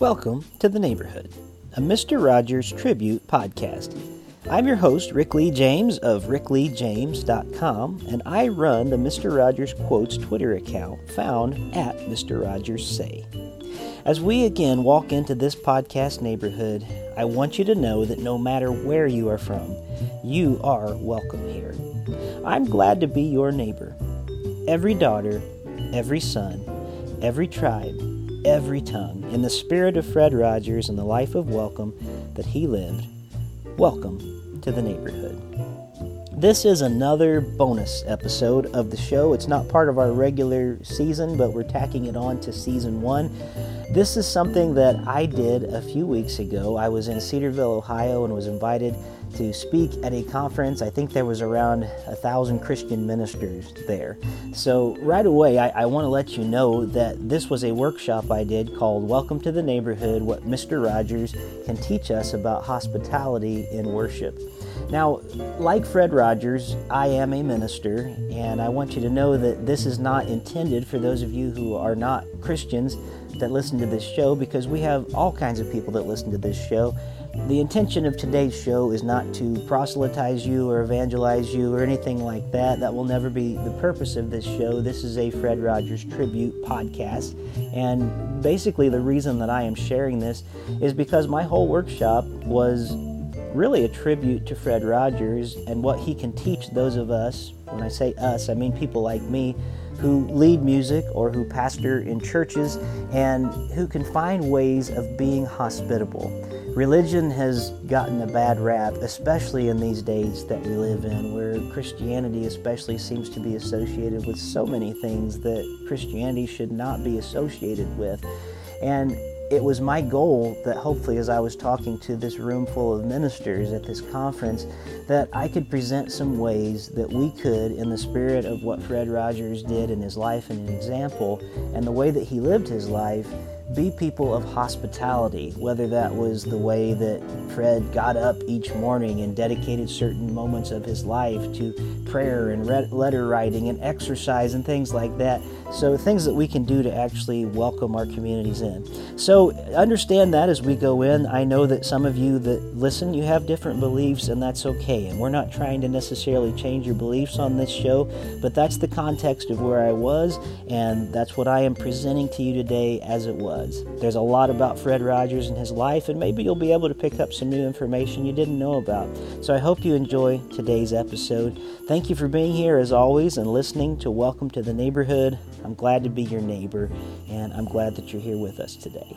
Welcome to The Neighborhood, a Mr. Rogers tribute podcast. I'm your host, Rick Lee James of rickleejames.com, and I run the Mr. Rogers Quotes Twitter account found at Mr. Rogers Say. As we again walk into this podcast neighborhood, I want you to know that no matter where you are from, you are welcome here. I'm glad to be your neighbor. Every daughter, every son, every tribe, every tongue, in the spirit of Fred Rogers and the life of welcome that he lived. Welcome to the neighborhood. This is another bonus episode of the show. It's not part of our regular season, but we're tacking it on to season one. This is something that I did a few weeks ago. I was in Cedarville, Ohio, and was invited to speak at a conference. I think there was around a thousand Christian ministers there. So, right away, I, I want to let you know that this was a workshop I did called Welcome to the Neighborhood What Mr. Rogers Can Teach Us About Hospitality in Worship. Now, like Fred Rogers, I am a minister, and I want you to know that this is not intended for those of you who are not Christians that listen to this show because we have all kinds of people that listen to this show. The intention of today's show is not to proselytize you or evangelize you or anything like that. That will never be the purpose of this show. This is a Fred Rogers tribute podcast. And basically, the reason that I am sharing this is because my whole workshop was really a tribute to Fred Rogers and what he can teach those of us. When I say us, I mean people like me who lead music or who pastor in churches and who can find ways of being hospitable. Religion has gotten a bad rap, especially in these days that we live in, where Christianity, especially, seems to be associated with so many things that Christianity should not be associated with. And it was my goal that hopefully, as I was talking to this room full of ministers at this conference, that I could present some ways that we could, in the spirit of what Fred Rogers did in his life and an example, and the way that he lived his life, be people of hospitality, whether that was the way that Fred got up each morning and dedicated certain moments of his life to prayer and letter writing and exercise and things like that. So, things that we can do to actually welcome our communities in. So, understand that as we go in. I know that some of you that listen, you have different beliefs, and that's okay. And we're not trying to necessarily change your beliefs on this show, but that's the context of where I was, and that's what I am presenting to you today as it was. There's a lot about Fred Rogers and his life, and maybe you'll be able to pick up some new information you didn't know about. So I hope you enjoy today's episode. Thank you for being here as always and listening to Welcome to the Neighborhood. I'm glad to be your neighbor, and I'm glad that you're here with us today.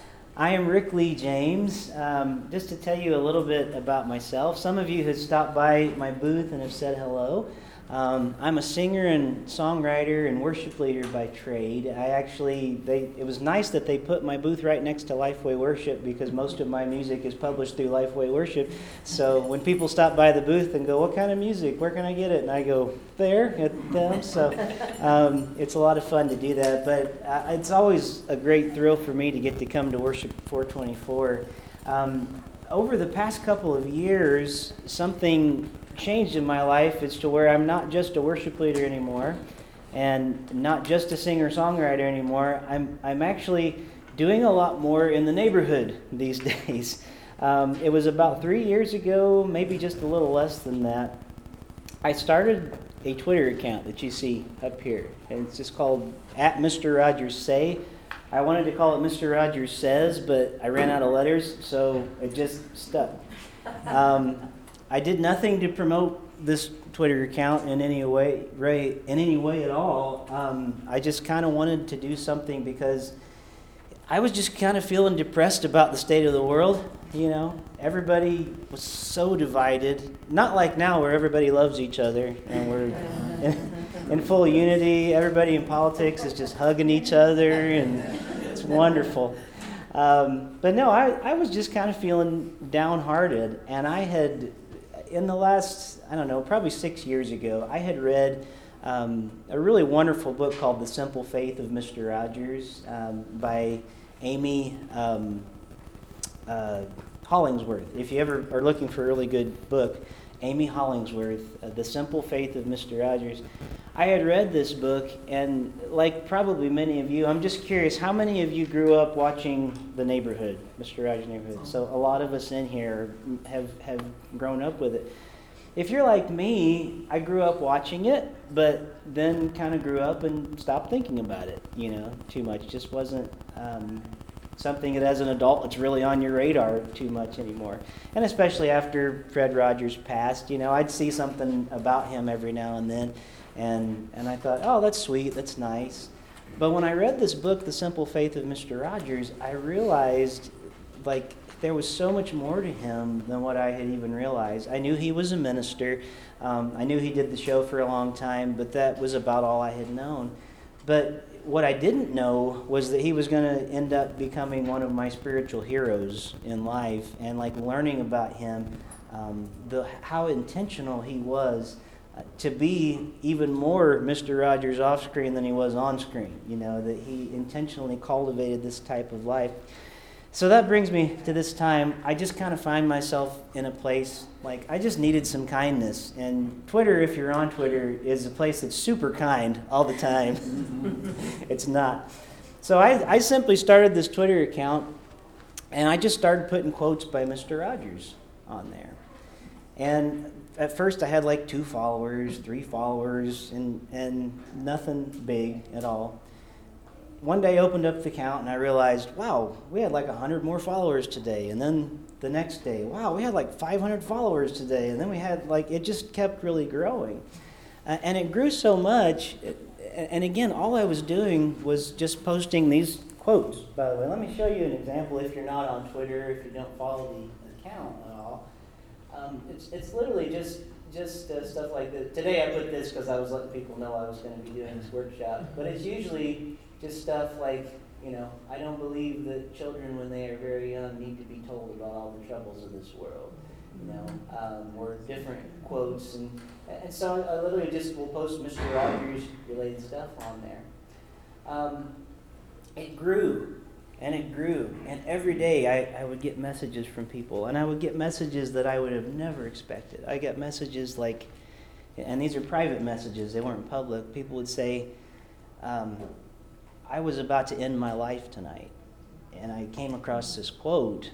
I am Rick Lee James. Um, just to tell you a little bit about myself, some of you have stopped by my booth and have said hello. Um, I'm a singer and songwriter and worship leader by trade. I actually, they, it was nice that they put my booth right next to Lifeway Worship because most of my music is published through Lifeway Worship. So when people stop by the booth and go, "What kind of music? Where can I get it?" and I go, "There at them." So um, it's a lot of fun to do that. But uh, it's always a great thrill for me to get to come to Worship 424. Um, over the past couple of years, something changed in my life is to where I'm not just a worship leader anymore and not just a singer songwriter anymore. I'm, I'm actually doing a lot more in the neighborhood these days. Um, it was about three years ago, maybe just a little less than that. I started a Twitter account that you see up here, and it's just called at Mr. Rogers Say. I wanted to call it Mr. Rogers Says, but I ran out of letters, so it just stuck. Um, I did nothing to promote this Twitter account in any way, right, in any way at all. Um, I just kind of wanted to do something because I was just kind of feeling depressed about the state of the world. You know, everybody was so divided. Not like now where everybody loves each other and we're in, in full unity. Everybody in politics is just hugging each other and it's wonderful. Um, but no, I, I was just kind of feeling downhearted, and I had in the last, I don't know, probably six years ago, I had read um, a really wonderful book called The Simple Faith of Mr. Rogers um, by Amy um, uh, Hollingsworth. If you ever are looking for a really good book, Amy Hollingsworth, uh, The Simple Faith of Mr. Rogers. I had read this book, and like probably many of you, I'm just curious how many of you grew up watching The Neighborhood, Mr. Rogers' Neighborhood? So a lot of us in here have, have grown up with it. If you're like me, I grew up watching it, but then kind of grew up and stopped thinking about it, you know, too much. Just wasn't um, something that as an adult it's really on your radar too much anymore. And especially after Fred Rogers passed, you know, I'd see something about him every now and then, and and I thought, oh, that's sweet, that's nice. But when I read this book, The Simple Faith of Mr. Rogers, I realized like there was so much more to him than what I had even realized. I knew he was a minister. Um, I knew he did the show for a long time, but that was about all I had known. But what I didn't know was that he was going to end up becoming one of my spiritual heroes in life, and like learning about him, um, the how intentional he was uh, to be even more Mr. Rogers off screen than he was on screen. You know that he intentionally cultivated this type of life. So that brings me to this time. I just kind of find myself in a place like I just needed some kindness. And Twitter, if you're on Twitter, is a place that's super kind all the time. it's not. So I, I simply started this Twitter account and I just started putting quotes by Mr. Rogers on there. And at first I had like two followers, three followers, and, and nothing big at all one day I opened up the account and I realized, wow, we had like 100 more followers today. And then the next day, wow, we had like 500 followers today. And then we had like, it just kept really growing. Uh, and it grew so much. And again, all I was doing was just posting these quotes, by the way. Let me show you an example if you're not on Twitter, if you don't follow the account at all. Um, it's, it's literally just just uh, stuff like this. Today I put this because I was letting people know I was going to be doing this workshop. But it's usually just stuff like, you know, I don't believe that children, when they are very young, need to be told about all the troubles of this world. You know, um, or different quotes, and and so I literally just will post Mr. Rogers related stuff on there. Um, it grew and it grew. And every day I, I would get messages from people. And I would get messages that I would have never expected. I got messages like, and these are private messages, they weren't public. People would say, um, I was about to end my life tonight, and I came across this quote,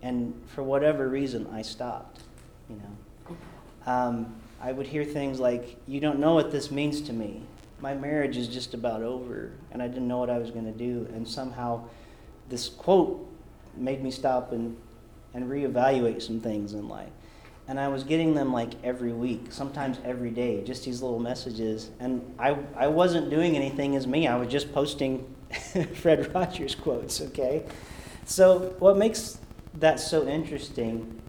and for whatever reason, I stopped. You know, um, I would hear things like, "You don't know what this means to me. My marriage is just about over, and I didn't know what I was going to do." And somehow, this quote made me stop and and reevaluate some things in life and I was getting them like every week, sometimes every day, just these little messages. And I, I wasn't doing anything as me, I was just posting Fred Rogers quotes, okay? So, what makes that so interesting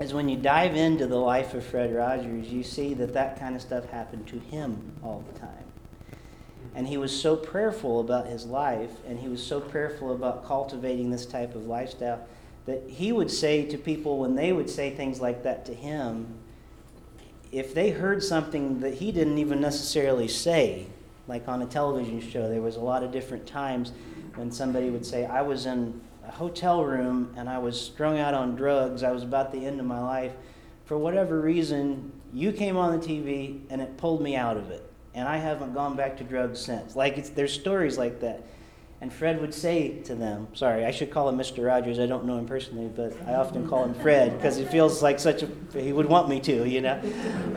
is when you dive into the life of Fred Rogers, you see that that kind of stuff happened to him all the time. And he was so prayerful about his life, and he was so prayerful about cultivating this type of lifestyle that he would say to people when they would say things like that to him, if they heard something that he didn't even necessarily say, like on a television show, there was a lot of different times when somebody would say, I was in a hotel room and I was strung out on drugs. I was about the end of my life. For whatever reason, you came on the TV and it pulled me out of it. And I haven't gone back to drugs since. Like, there's stories like that. And Fred would say to them, sorry, I should call him Mr. Rogers. I don't know him personally, but I often call him Fred because it feels like such a, he would want me to, you know.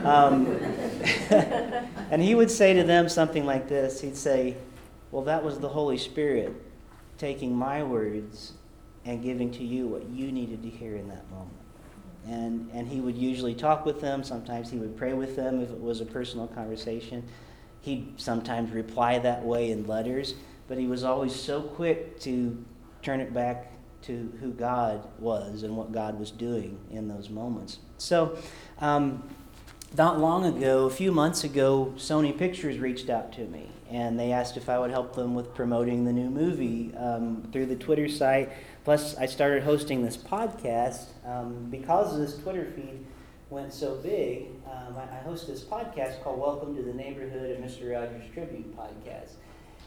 Um, and he would say to them something like this He'd say, Well, that was the Holy Spirit taking my words and giving to you what you needed to hear in that moment. And, and he would usually talk with them. Sometimes he would pray with them if it was a personal conversation. He'd sometimes reply that way in letters, but he was always so quick to turn it back to who God was and what God was doing in those moments. So, um, not long ago, a few months ago, Sony Pictures reached out to me and they asked if I would help them with promoting the new movie um, through the Twitter site. Plus, I started hosting this podcast um, because this Twitter feed went so big. Um, I, I, host this podcast called Welcome to the Neighborhood of Mr. Rogers Tribute Podcast.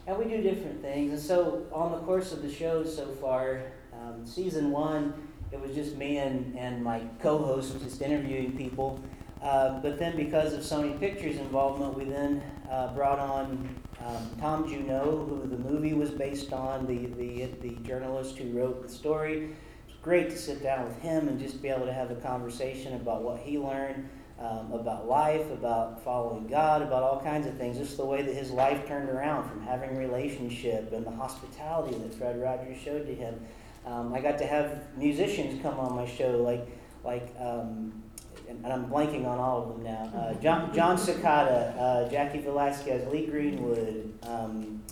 And we do different things. And so, on the course of the show so far, um, season one, it was just me and, and my co host just interviewing people. Uh, but then, because of Sony Pictures' involvement, we then uh, brought on um, Tom Junod, who the movie was based on, the, the, the journalist who wrote the story. It was great to sit down with him and just be able to have a conversation about what he learned um, about life, about following God, about all kinds of things. Just the way that his life turned around from having relationship and the hospitality that Fred Rogers showed to him. Um, I got to have musicians come on my show, like like um, and I'm blanking on all of them now. Uh, John, John Cicada, uh, Jaci Velasquez, Lee Greenwood, um,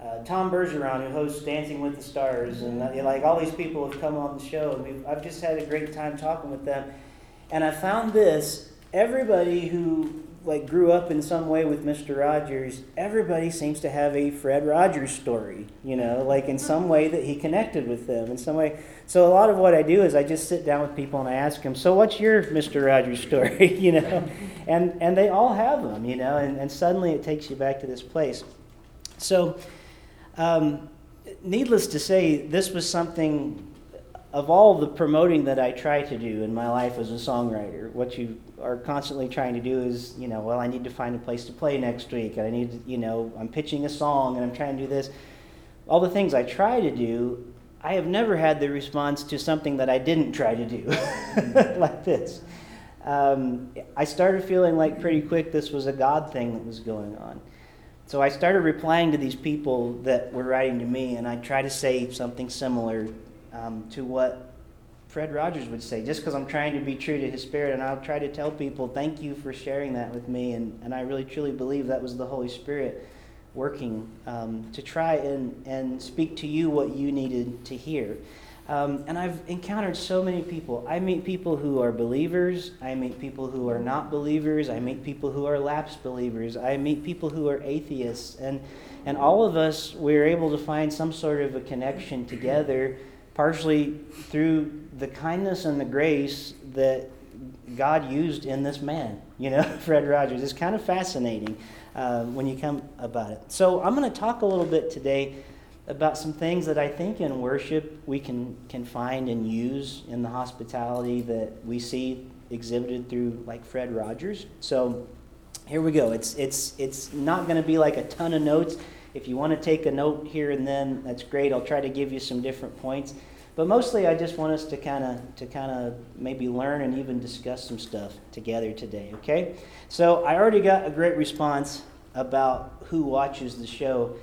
uh, Tom Bergeron, who hosts Dancing with the Stars, and uh, like all these people have come on the show, and we've, I've just had a great time talking with them. And I found this: everybody who like grew up in some way with Mr. Rogers, everybody seems to have a Fred Rogers story, you know, like in some way that he connected with them in some way. So a lot of what I do is I just sit down with people and I ask them, so what's your Mr. Rogers story, you know? And, and they all have them, you know, and, and suddenly it takes you back to this place. So, um, needless to say, this was something of all the promoting that I try to do in my life as a songwriter, what you are constantly trying to do is, you know, well, I need to find a place to play next week, and I need to, you know, I'm pitching a song and I'm trying to do this. All the things I try to do, I have never had the response to something that I didn't try to do, like this. Um, I started feeling like pretty quick this was a God thing that was going on. So I started replying to these people that were writing to me, and I try to say something similar um, to what Fred Rogers would say, just because I'm trying to be true to his spirit. And I'll try to tell people, thank you for sharing that with me. And, and I really truly believe that was the Holy Spirit working um, to try and, and speak to you what you needed to hear. Um, and I've encountered so many people. I meet people who are believers. I meet people who are not believers. I meet people who are lapsed believers. I meet people who are atheists. And, and all of us, we're able to find some sort of a connection together partially through the kindness and the grace that God used in this man, you know, Fred Rogers. It's kind of fascinating uh, when you come about it. So I'm going to talk a little bit today about some things that I think in worship we can, can find and use in the hospitality that we see exhibited through like Fred Rogers. So here we go. It's, it's, it's not going to be like a ton of notes. If you want to take a note here and then, that's great. I'll try to give you some different points. But mostly, I just want us to kind of to kind of maybe learn and even discuss some stuff together today. Okay? So I already got a great response about who watches the show.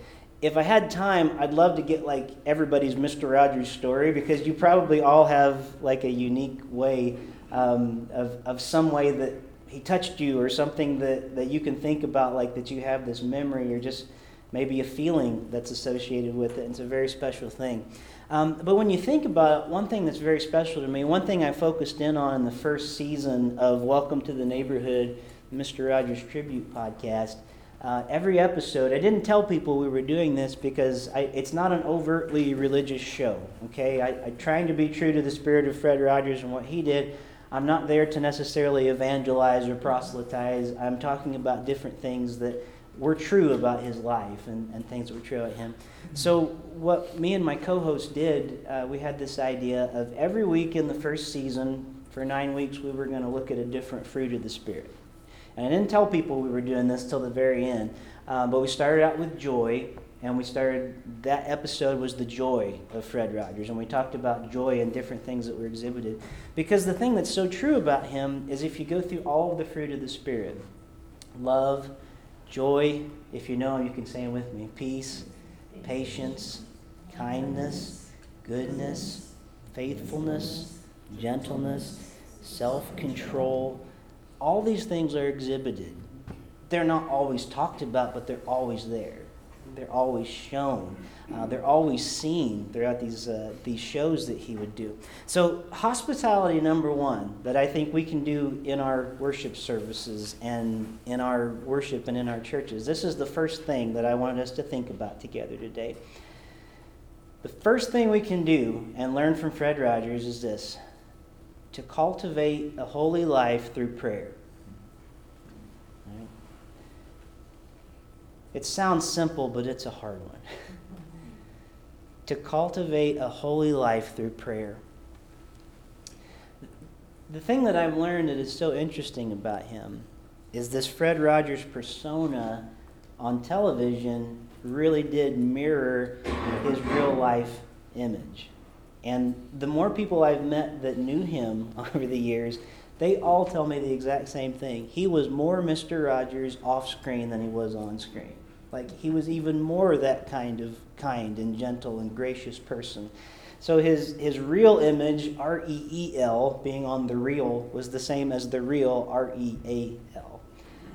If I had time, I'd love to get like everybody's Mr. Rogers story because you probably all have like a unique way um, of of some way that he touched you or something that that you can think about like that you have this memory or just maybe a feeling that's associated with it. It's a very special thing. Um, but when you think about it, one thing that's very special to me, one thing I focused in on in the first season of Welcome to the Neighborhood, Mr. Rogers Tribute podcast, uh, every episode, I didn't tell people we were doing this because I, it's not an overtly religious show. Okay, I, I'm trying to be true to the spirit of Fred Rogers and what he did. I'm not there to necessarily evangelize or proselytize. I'm talking about different things that were true about his life and, and things that were true about him. So, what me and my co host did, uh, we had this idea of every week in the first season, for nine weeks, we were going to look at a different fruit of the Spirit. And I didn't tell people we were doing this till the very end. Um, but we started out with joy, and we started, that episode was the joy of Fred Rogers. And we talked about joy and different things that were exhibited. Because the thing that's so true about him is if you go through all of the fruit of the Spirit love, joy, if you know him, you can say it with me peace, patience, kindness, goodness, faithfulness, gentleness, self control all these things are exhibited. They're not always talked about, but they're always there. They're always shown. Uh, they're always seen throughout these, uh, these shows that he would do. So, hospitality number one that I think we can do in our worship services and in our worship and in our churches. This is the first thing that I wanted us to think about together today. The first thing we can do and learn from Fred Rogers is this to cultivate a holy life through prayer. Right? It sounds simple, but it's a hard one. to cultivate a holy life through prayer. The thing that I've learned that is so interesting about him is this Fred Rogers persona on television really did mirror his real life image. And the more people I've met that knew him over the years, they all tell me the exact same thing. He was more Mr. Rogers off screen than he was on screen. Like he was even more that kind of kind and gentle and gracious person. So his his real image, R E E L, being on the real, was the same as the real, R E A L.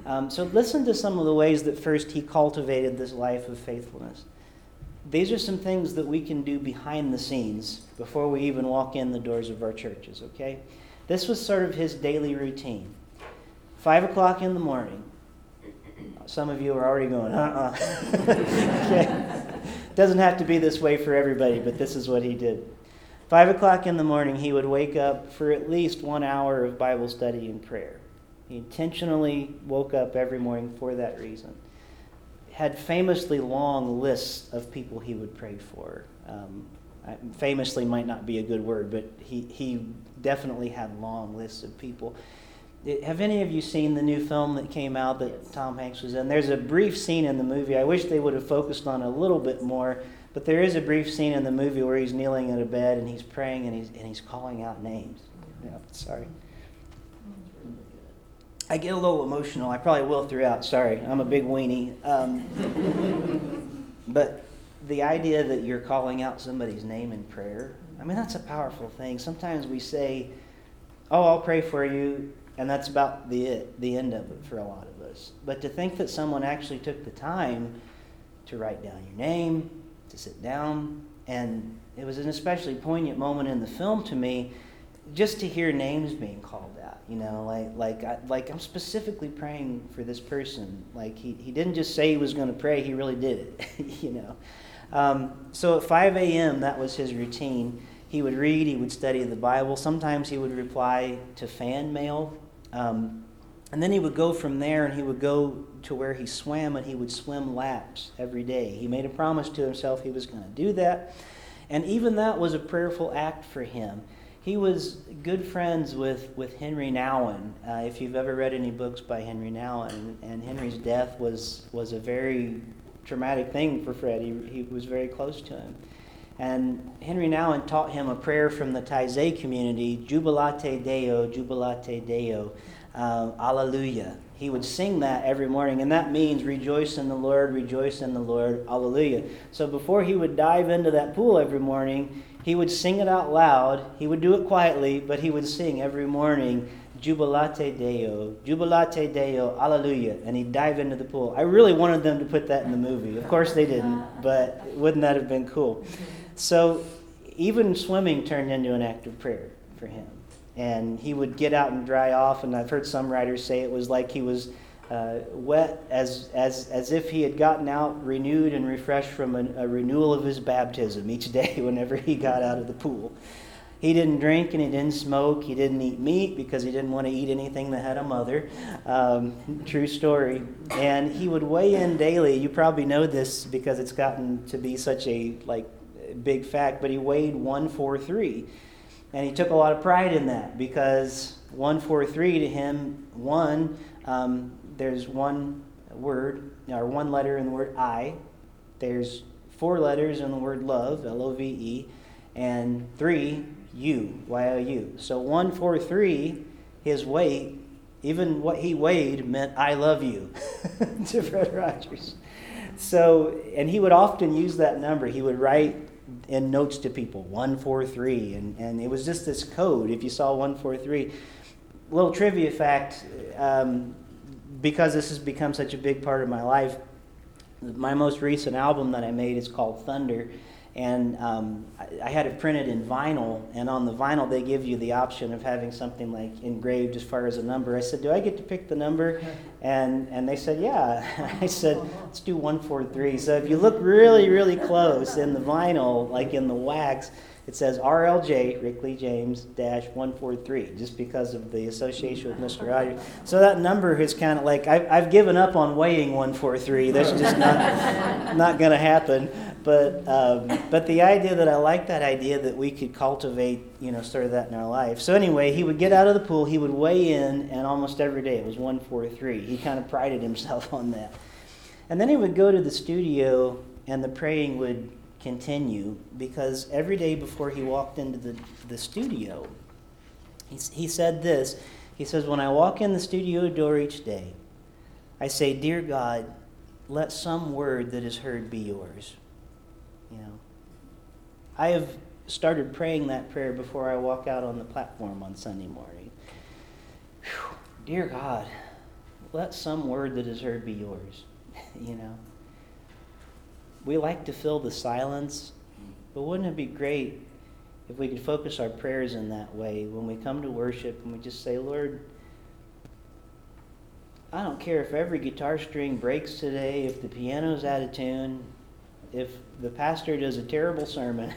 Um, so listen to some of the ways that first he cultivated this life of faithfulness these are some things that we can do behind the scenes before we even walk in the doors of our churches, okay? This was sort of his daily routine. Five o'clock in the morning. Some of you are already going, uh uh-uh. uh okay. Doesn't have to be this way for everybody, but this is what he did. Five o'clock in the morning, he would wake up for at least one hour of Bible study and prayer. He intentionally woke up every morning for that reason had famously long lists of people he would pray for. Um, famously might not be a good word, but he, he definitely had long lists of people. Have any of you seen the new film that came out that yes. Tom Hanks was in? There's a brief scene in the movie. I wish they would have focused on a little bit more, but there is a brief scene in the movie where he's kneeling at a bed and he's praying and he's, and he's calling out names. Yeah, sorry. I get a little emotional. I probably will throughout. Sorry, I'm a big weenie. Um, but the idea that you're calling out somebody's name in prayer, I mean, that's a powerful thing. Sometimes we say, "Oh, I'll pray for you," and that's about the it, the end of it for a lot of us. But to think that someone actually took the time to write down your name, to sit down, and it was an especially poignant moment in the film to me, just to hear names being called out, you know, like like I, like I'm specifically praying for this person. Like he, he didn't just say he was going to pray; he really did it. you know. Um, so at 5 a.m., that was his routine. He would read, he would study the Bible. Sometimes he would reply to fan mail. Um, and then he would go from there and he would go to where he swam and he would swim laps every day. He made a promise to himself he was going to do that. And even that was a prayerful act for him he was good friends with, with Henri Nouwen. Uh, if you've ever read any books by Henri Nouwen, and Henri's death was, was a very traumatic thing for Fred. He, he was very close to him. And Henri Nouwen taught him a prayer from the Taizé community, Jubilate Deo, Jubilate Deo, uh, Alleluia. He would sing that every morning, and that means rejoice in the Lord, rejoice in the Lord, Alleluia. So before he would dive into that pool every morning, he would sing it out loud. He would do it quietly, but he would sing every morning, Jubilate Deo, Jubilate Deo, Alleluia, and he'd dive into the pool. I really wanted them to put that in the movie. Of course they didn't, but wouldn't that have been cool? So even swimming turned into an act of prayer for him. And he would get out and dry off, and I've heard some writers say it was like he was uh, wet as, as, as if he had gotten out renewed and refreshed from a, a renewal of his baptism each day whenever he got out of the pool. He didn't drink and he didn't smoke. He didn't eat meat because he didn't want to eat anything that had a mother. Um, true story. And he would weigh in daily. You probably know this because it's gotten to be such a like big fact. But he weighed one four three, and he took a lot of pride in that because one four three to him one um, there's one word or one letter in the word I. There's four letters in the word love L O V E, and three you, Y-O-U. So 143, his weight, even what he weighed meant I love you to Fred Rogers. So, and he would often use that number. He would write in notes to people, 143, and, and it was just this code. If you saw 143, little trivia fact, um, because this has become such a big part of my life, my most recent album that I made is called Thunder and um, I, I, had it printed in vinyl and on the vinyl they give you the option of having something like engraved as far as a number. I said do i get to pick the number? And and they said yeah. I said let's do 143 so if you look really really close in the vinyl like in the wax it says RLJ, Rick Lee James, dash 143, just because of the association with Mr. Rogers. So that number is kind of like, I've, I've given up on weighing 143. That's just not, not going to happen. But, um, but the idea that I like that idea that we could cultivate, you know, sort of that in our life. So anyway, he would get out of the pool, he would weigh in, and almost every day it was 143. He kind of prided himself on that. And then he would go to the studio, and the praying would continue because every day before he walked into the, the studio, he, he said this. He says, When I walk in the studio door each day, I say, Dear God, let some word that is heard be yours. You know, I have started praying that prayer before I walk out on the platform on Sunday morning. Whew, dear God, let some word that is heard be yours. you know, we like to fill the silence, but wouldn't it be great if we could focus our prayers in that way when we come to worship and we just say, Lord, I don't care if every guitar string breaks today, if the piano's out of tune, if the pastor does a terrible sermon.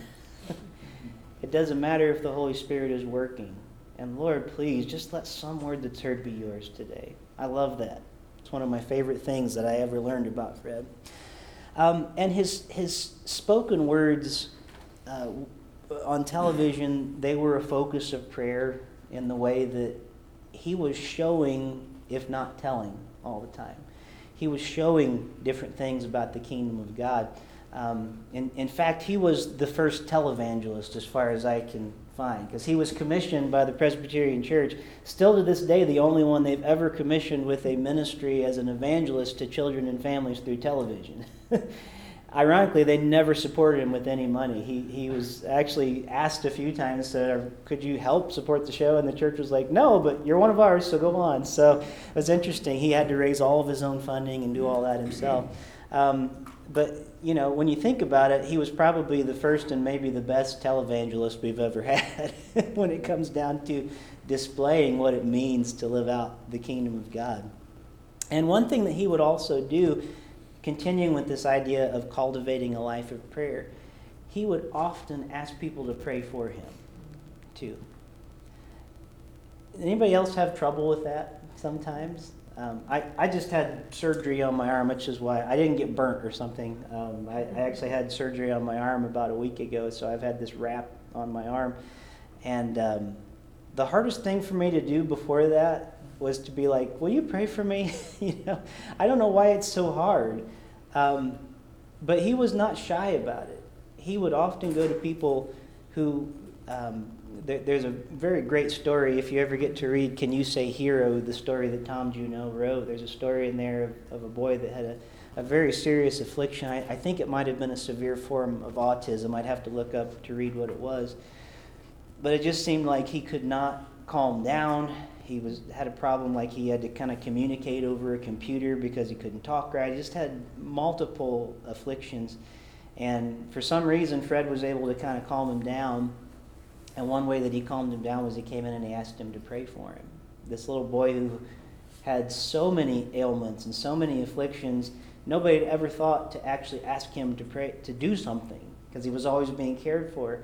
it doesn't matter if the Holy Spirit is working. And Lord, please, just let some word that's heard be yours today. I love that. It's one of my favorite things that I ever learned about Fred. Um, and his, his spoken words uh, on television, they were a focus of prayer in the way that he was showing, if not telling, all the time. He was showing different things about the kingdom of God. Um, in, in fact, he was the first televangelist, as far as I can find, because he was commissioned by the Presbyterian Church. Still to this day, the only one they've ever commissioned with a ministry as an evangelist to children and families through television. Ironically, they never supported him with any money. He, he was actually asked a few times, uh, could you help support the show? And the church was like, no, but you're one of ours, so go on. So it was interesting. He had to raise all of his own funding and do all that himself. Um, but, you know, when you think about it, he was probably the first and maybe the best televangelist we've ever had when it comes down to displaying what it means to live out the kingdom of God. And one thing that he would also do continuing with this idea of cultivating a life of prayer, he would often ask people to pray for him, too. Anybody else have trouble with that sometimes? Um, I, I just had surgery on my arm, which is why I didn't get burnt or something. Um, I, I actually had surgery on my arm about a week ago, so I've had this wrap on my arm. And um, the hardest thing for me to do before that was to be like, "Will you pray for me?" you know, I don't know why it's so hard, um, but he was not shy about it. He would often go to people who. Um, there, there's a very great story. If you ever get to read "Can You Say Hero," the story that Tom Junod wrote, there's a story in there of, of a boy that had a, a very serious affliction. I, I think it might have been a severe form of autism. I'd have to look up to read what it was. But it just seemed like he could not calm down he was had a problem like he had to kind of communicate over a computer because he couldn't talk right. He just had multiple afflictions. And for some reason, Fred was able to kind of calm him down. And one way that he calmed him down was he came in and he asked him to pray for him. This little boy who had so many ailments and so many afflictions, nobody had ever thought to actually ask him to pray to do something because he was always being cared for.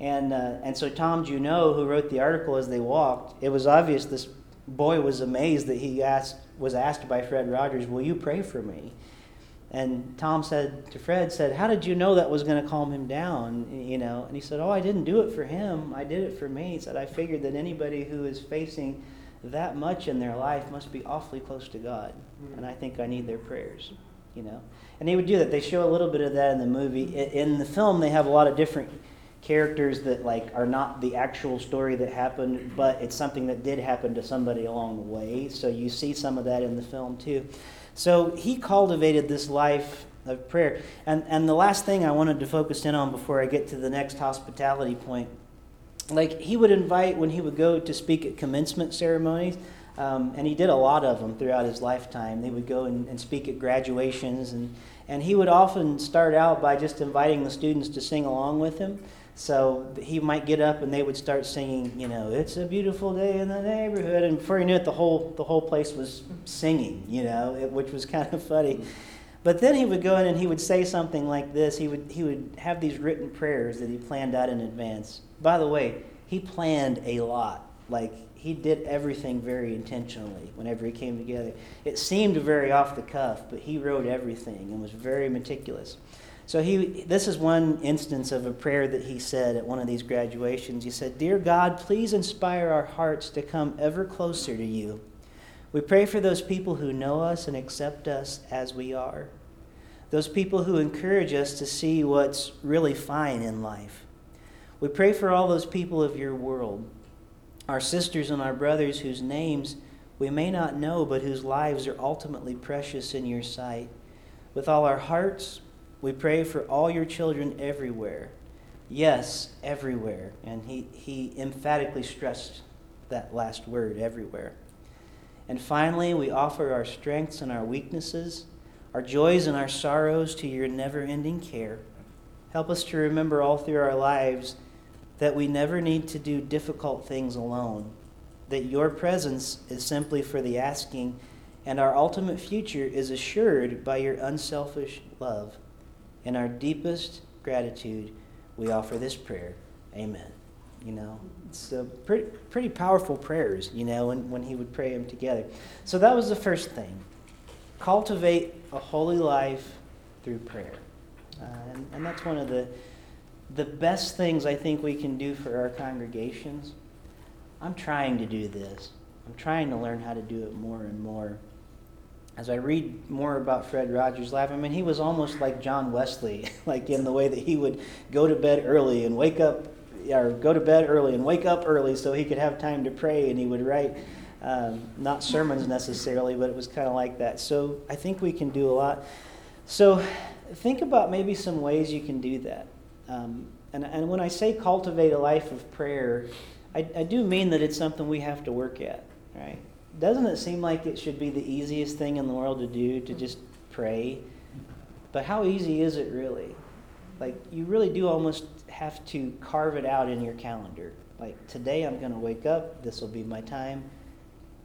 And, uh, and so Tom Junod, who wrote the article as they walked, it was obvious this boy was amazed that he asked, was asked by Fred Rogers, will you pray for me? And Tom said to Fred, said, how did you know that was going to calm him down? You know, and he said, oh, I didn't do it for him. I did it for me. He said, I figured that anybody who is facing that much in their life must be awfully close to God. And I think I need their prayers, you know. And he would do that. They show a little bit of that in the movie. In the film, they have a lot of different characters that like are not the actual story that happened, but it's something that did happen to somebody along the way. So you see some of that in the film too. So he cultivated this life of prayer. And and the last thing I wanted to focus in on before I get to the next hospitality point, like he would invite when he would go to speak at commencement ceremonies. Um, and he did a lot of them throughout his lifetime. They would go and, and speak at graduations, and, and he would often start out by just inviting the students to sing along with him. So he might get up and they would start singing, you know, it's a beautiful day in the neighborhood, and before he knew it, the whole the whole place was singing, you know, it, which was kind of funny. But then he would go in and he would say something like this. He would he would have these written prayers that he planned out in advance. By the way, he planned a lot. Like he did everything very intentionally whenever he came together. It seemed very off the cuff, but he wrote everything and was very meticulous. So he, this is one instance of a prayer that he said at one of these graduations. He said, Dear God, please inspire our hearts to come ever closer to you. We pray for those people who know us and accept us as we are, those people who encourage us to see what's really fine in life. We pray for all those people of your world, our sisters and our brothers whose names we may not know, but whose lives are ultimately precious in your sight. With all our hearts, we pray for all your children everywhere. Yes, everywhere. And he, he emphatically stressed that last word, everywhere. And finally, we offer our strengths and our weaknesses, our joys and our sorrows to your never ending care. Help us to remember all through our lives that we never need to do difficult things alone, that your presence is simply for the asking, and our ultimate future is assured by your unselfish love. In our deepest gratitude, we offer this prayer. Amen. You know, it's a pretty, pretty powerful prayers, you know, when, when he would pray them together. So that was the first thing. Cultivate a holy life through prayer. Uh, and, and that's one of the, the best things I think we can do for our congregations. I'm trying to do this. I'm trying to learn how to do it more and more as I read more about Fred Rogers' life, I mean, he was almost like John Wesley, like in the way that he would go to bed early and wake up, or go to bed early and wake up early so he could have time to pray, and he would write um, not sermons necessarily, but it was kind of like that. So I think we can do a lot. So think about maybe some ways you can do that. Um, and, and when I say cultivate a life of prayer, I, I do mean that it's something we have to work at, right? Doesn't it seem like it should be the easiest thing in the world to do to just pray? But how easy is it really? Like, you really do almost have to carve it out in your calendar. Like, today I'm going to wake up, this will be my time,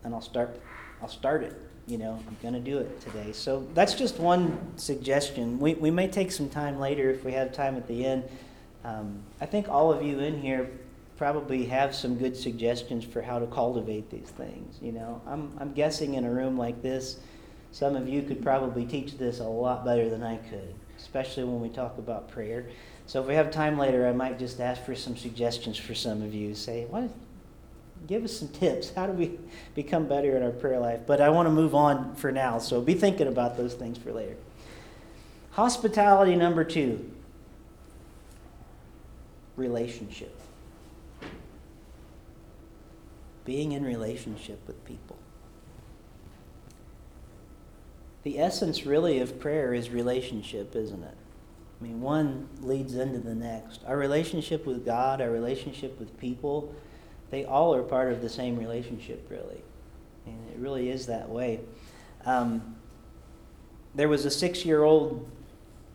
and I'll start, I'll start it. You know, I'm going to do it today. So that's just one suggestion. We, we may take some time later if we have time at the end. Um, I think all of you in here probably have some good suggestions for how to cultivate these things. You know, I'm, I'm guessing in a room like this, some of you could probably teach this a lot better than I could, especially when we talk about prayer. So if we have time later, I might just ask for some suggestions for some of you. Say, what? Give us some tips. How do we become better in our prayer life? But I want to move on for now, so be thinking about those things for later. Hospitality number two relationship being in relationship with people. The essence, really, of prayer is relationship, isn't it? I mean, one leads into the next. Our relationship with God, our relationship with people, they all are part of the same relationship, really. And it really is that way. Um, there was a six year old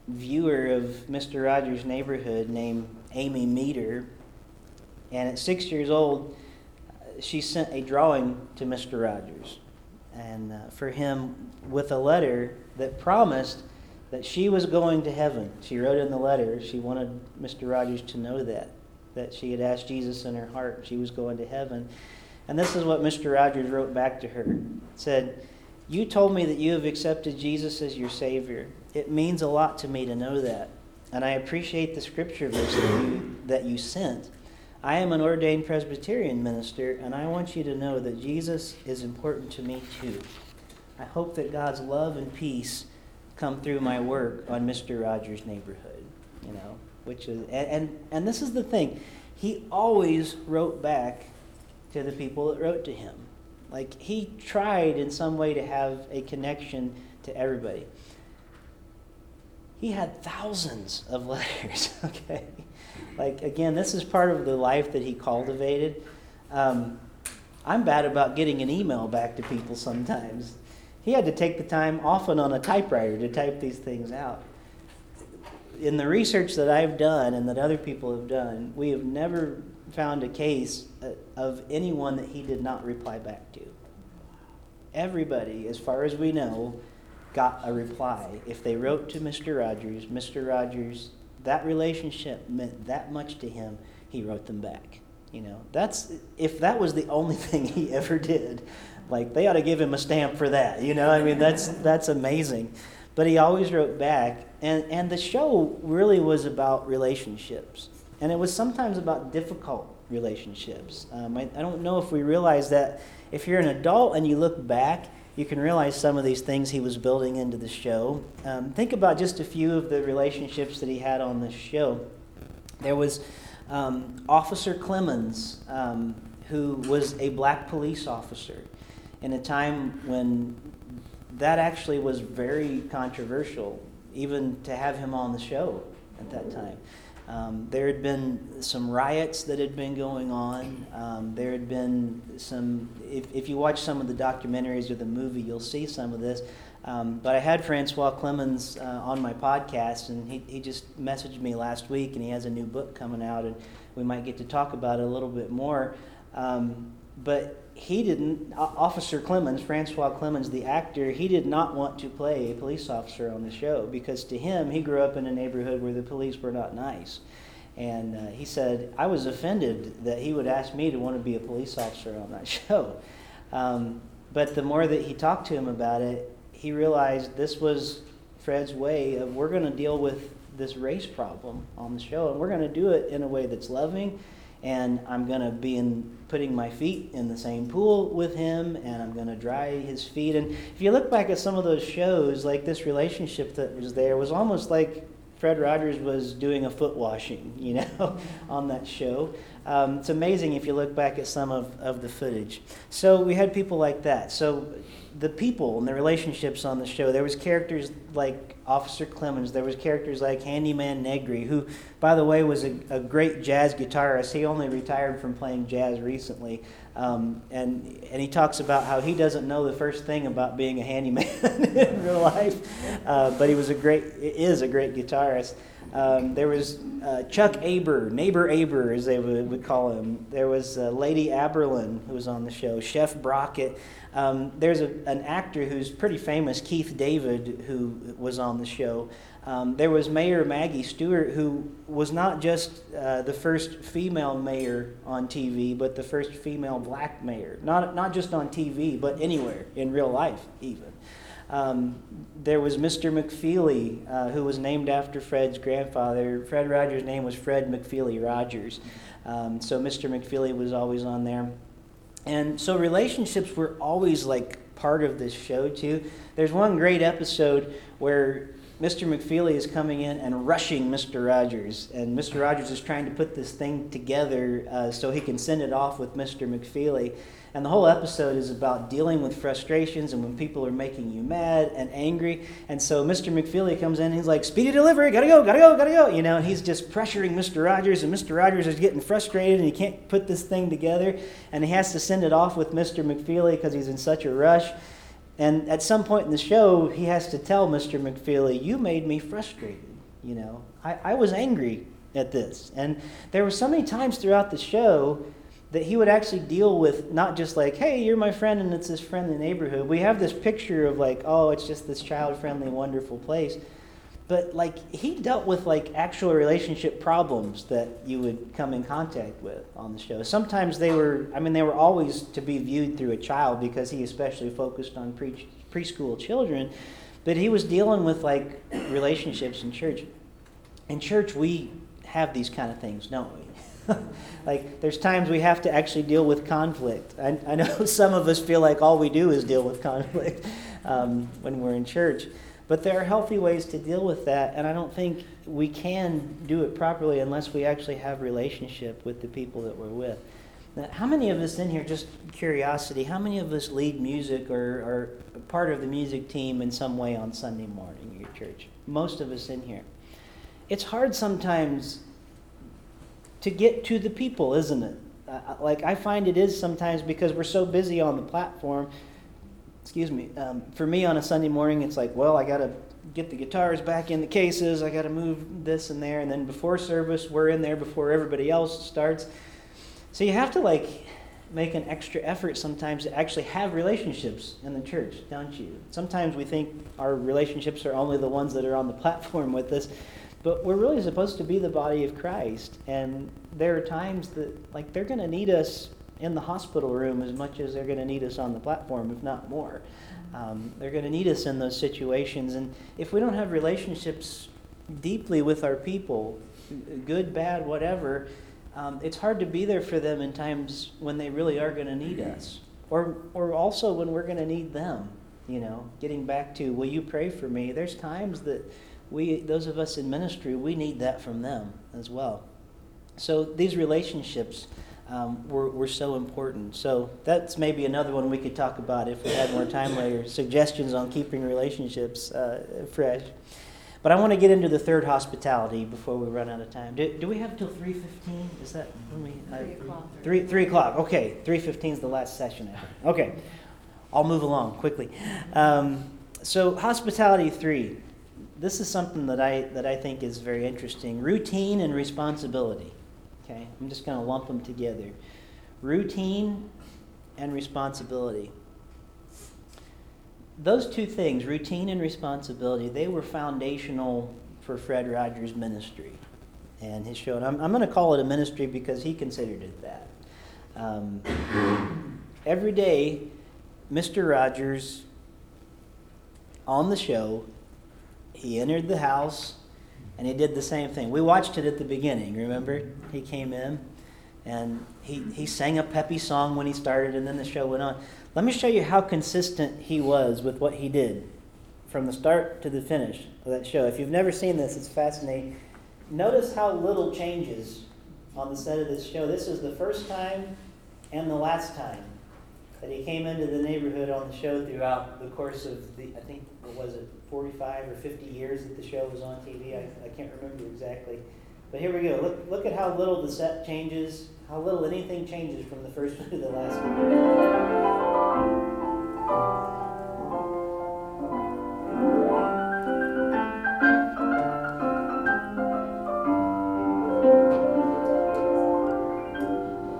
viewer of Mr. Rogers' Neighborhood named Amy Meter. And at six years old, she sent a drawing to Mr. Rogers and uh, for him with a letter that promised that she was going to heaven. She wrote in the letter, she wanted Mr. Rogers to know that, that she had asked Jesus in her heart, she was going to heaven. And this is what Mr. Rogers wrote back to her. It said, You told me that you have accepted Jesus as your Savior. It means a lot to me to know that. And I appreciate the scripture verse that you, that you sent. I am an ordained Presbyterian minister, and I want you to know that Jesus is important to me too. I hope that God's love and peace come through my work on Mr. Rogers' neighborhood, you know, which is, and, and, and this is the thing. He always wrote back to the people that wrote to him. Like, he tried in some way to have a connection to everybody. He had thousands of letters, okay? Like, again, this is part of the life that he cultivated. Um, I'm bad about getting an email back to people sometimes. He had to take the time, often on a typewriter, to type these things out. In the research that I've done and that other people have done, we have never found a case uh, of anyone that he did not reply back to. Everybody, as far as we know, got a reply. If they wrote to Mr. Rogers, Mr. Rogers, that relationship meant that much to him, he wrote them back. You know, that's if that was the only thing he ever did, like they ought to give him a stamp for that. You know, I mean that's that's amazing. But he always wrote back, and and the show really was about relationships, and it was sometimes about difficult relationships. Um, I, I don't know if we realize that if you're an adult and you look back, you can realize some of these things he was building into the show. Um, think about just a few of the relationships that he had on this show. There was um, Officer Clemmons, um, who was a black police officer in a time when that actually was very controversial, even to have him on the show at that time. Um, there had been some riots that had been going on. Um, there had been some, if, if you watch some of the documentaries or the movie, you'll see some of this. Um, but I had Francois Clemmons uh, on my podcast, and he, he just messaged me last week, and he has a new book coming out, and we might get to talk about it a little bit more. Um, but he didn't, Officer Clemmons, Francois Clemmons, the actor, he did not want to play a police officer on the show because to him, he grew up in a neighborhood where the police were not nice. And uh, he said, I was offended that he would ask me to want to be a police officer on that show. Um, but the more that he talked to him about it, he realized this was Fred's way of we're going to deal with this race problem on the show, and we're going to do it in a way that's loving and I'm going to be in putting my feet in the same pool with him and I'm going to dry his feet. And if you look back at some of those shows, like this relationship that was there was almost like Fred Rogers was doing a foot washing, you know, on that show. Um, it's amazing if you look back at some of, of the footage. So we had people like that. So the people and the relationships on the show, there was characters like Officer Clemmons. There was characters like Handyman Negri, who, by the way, was a, a great jazz guitarist. He only retired from playing jazz recently. Um, and, and he talks about how he doesn't know the first thing about being a handyman in real life, uh, but he was a great, is a great guitarist. Um, there was uh, Chuck Aber, Neighbor Aber, as they would, would call him. There was uh, Lady Aberlin, who was on the show, Chef Brockett. Um, there's a, an actor who's pretty famous, Keith David, who was on the show. Um, there was Mayor Maggie Stewart, who was not just uh, the first female mayor on TV, but the first female black mayor. Not, not just on TV, but anywhere, in real life, even. Um, there was Mr. McFeely, uh, who was named after Fred's grandfather. Fred Rogers' name was Fred McFeely Rogers. Um, so Mr. McFeely was always on there. And so relationships were always like part of this show, too. There's one great episode where Mr. McFeely is coming in and rushing Mr. Rogers, and Mr. Rogers is trying to put this thing together uh, so he can send it off with Mr. McFeely. And the whole episode is about dealing with frustrations and when people are making you mad and angry. And so Mr. McFeely comes in and he's like, Speedy delivery, gotta go, gotta go, gotta go. You know, and he's just pressuring Mr. Rogers, and Mr. Rogers is getting frustrated and he can't put this thing together. And he has to send it off with Mr. McFeely because he's in such a rush. And at some point in the show, he has to tell Mr. McFeely, You made me frustrated. You know, I, I was angry at this. And there were so many times throughout the show that he would actually deal with not just like, hey, you're my friend and it's this friendly neighborhood. We have this picture of like, oh, it's just this child friendly, wonderful place. But like, he dealt with like actual relationship problems that you would come in contact with on the show. Sometimes they were, I mean, they were always to be viewed through a child because he especially focused on pre- preschool children. But he was dealing with like relationships in church. In church, we have these kind of things, don't we? like there's times we have to actually deal with conflict. I, I, know some of us feel like all we do is deal with conflict um, when we're in church, but there are healthy ways to deal with that, and I don't think we can do it properly unless we actually have relationship with the people that we're with. Now, how many of us in here, just curiosity, how many of us lead music or are part of the music team in some way on Sunday morning at your church? Most of us in here. It's hard sometimes to get to the people, isn't it? Uh, like I find it is sometimes because we're so busy on the platform. Excuse me. Um, for me on a Sunday morning, it's like, well, I got to get the guitars back in the cases. I got to move this and there, and then before service, we're in there before everybody else starts. So you have to like make an extra effort sometimes to actually have relationships in the church, don't you? Sometimes we think our relationships are only the ones that are on the platform with us, but we're really supposed to be the body of Christ. And there are times that, like, they're going to need us in the hospital room as much as they're going to need us on the platform, if not more. Um, they're going to need us in those situations. And if we don't have relationships deeply with our people, good, bad, whatever, um, it's hard to be there for them in times when they really are going to need us. Or, or also when we're going to need them. You know, getting back to, will you pray for me? There's times that we, those of us in ministry, we need that from them as well. So these relationships um, were, were so important. So that's maybe another one we could talk about if we had more time later. Suggestions on keeping relationships uh, fresh. But I want to get into the third hospitality before we run out of time. Do, do we have till three fifteen? Is that when we? Uh, three o'clock. Three three o'clock. Okay, three fifteen is the last session. Okay, I'll move along quickly. Um, so hospitality three this is something that I, that I think is very interesting routine and responsibility. Okay, I'm just going to lump them together. Routine and responsibility. Those two things, routine and responsibility, they were foundational for Fred Rogers' ministry and his show. And I'm, I'm going to call it a ministry because he considered it that. Um, every day, Mr. Rogers on the show he entered the house and he did the same thing. We watched it at the beginning, remember? He came in and he, he sang a peppy song when he started, and then the show went on. Let me show you how consistent he was with what he did from the start to the finish of that show. If you've never seen this, it's fascinating. Notice how little changes on the set of this show. This is the first time and the last time that he came into the neighborhood on the show throughout the course of the, I think, what was it, 45 or 50 years that the show was on TV. I, I can't remember exactly. But here we go. Look, look at how little the set changes, how little anything changes from the first to the last one.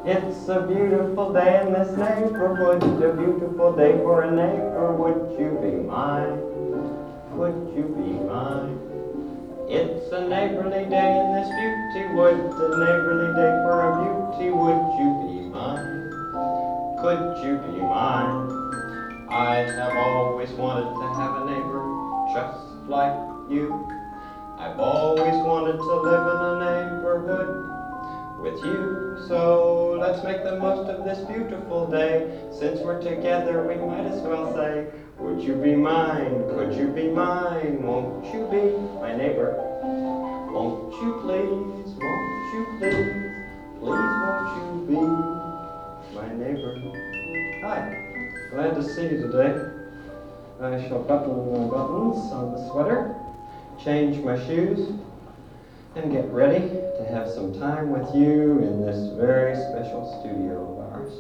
It's a beautiful day in this neighborhood, a beautiful day for a neighbor. Would you be mine? Would you be mine? It's a neighborly day in this beauty wood, a neighborly day for a beauty. Would you be mine? Could you be mine? I have always wanted to have a neighbor just like you. I've always wanted to live in a neighborhood with you. So let's make the most of this beautiful day. Since we're together, we might as well say, Would you be mine? Could you be mine? Won't you be my neighbor? Won't you please? Won't you please? Please won't you be my neighbor? Hi, glad to see you today. I shall button my buttons on the sweater, change my shoes, and get ready to have some time with you in this very special studio of ours.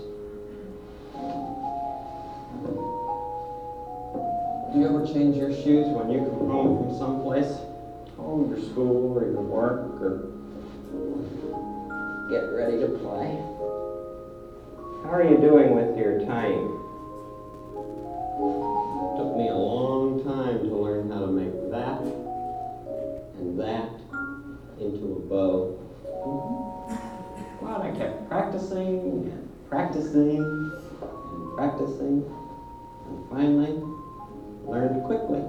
Do you ever change your shoes when you come home from someplace? Home, your school, or your work, or get ready to play? How are you doing with your time? took me a long time to learn how to make that and that into a bow. Mm-hmm. Well, I kept practicing and practicing and practicing, and finally learned quickly.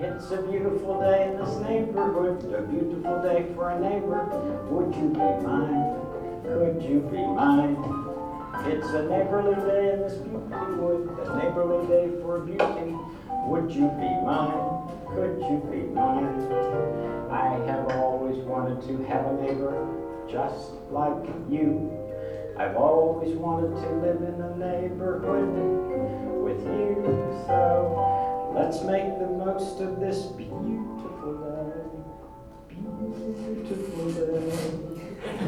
It's a beautiful day in this neighborhood, a beautiful day for a neighbor. Would you be mine? Could you be mine? It's a neighborly day in this beauty wood, a neighborly day for beauty. Would you be mine? Could you be mine? I have always wanted to have a neighbor just like you. I've always wanted to live in a neighborhood with you, so let's make the most of this beautiful day. Beautiful day.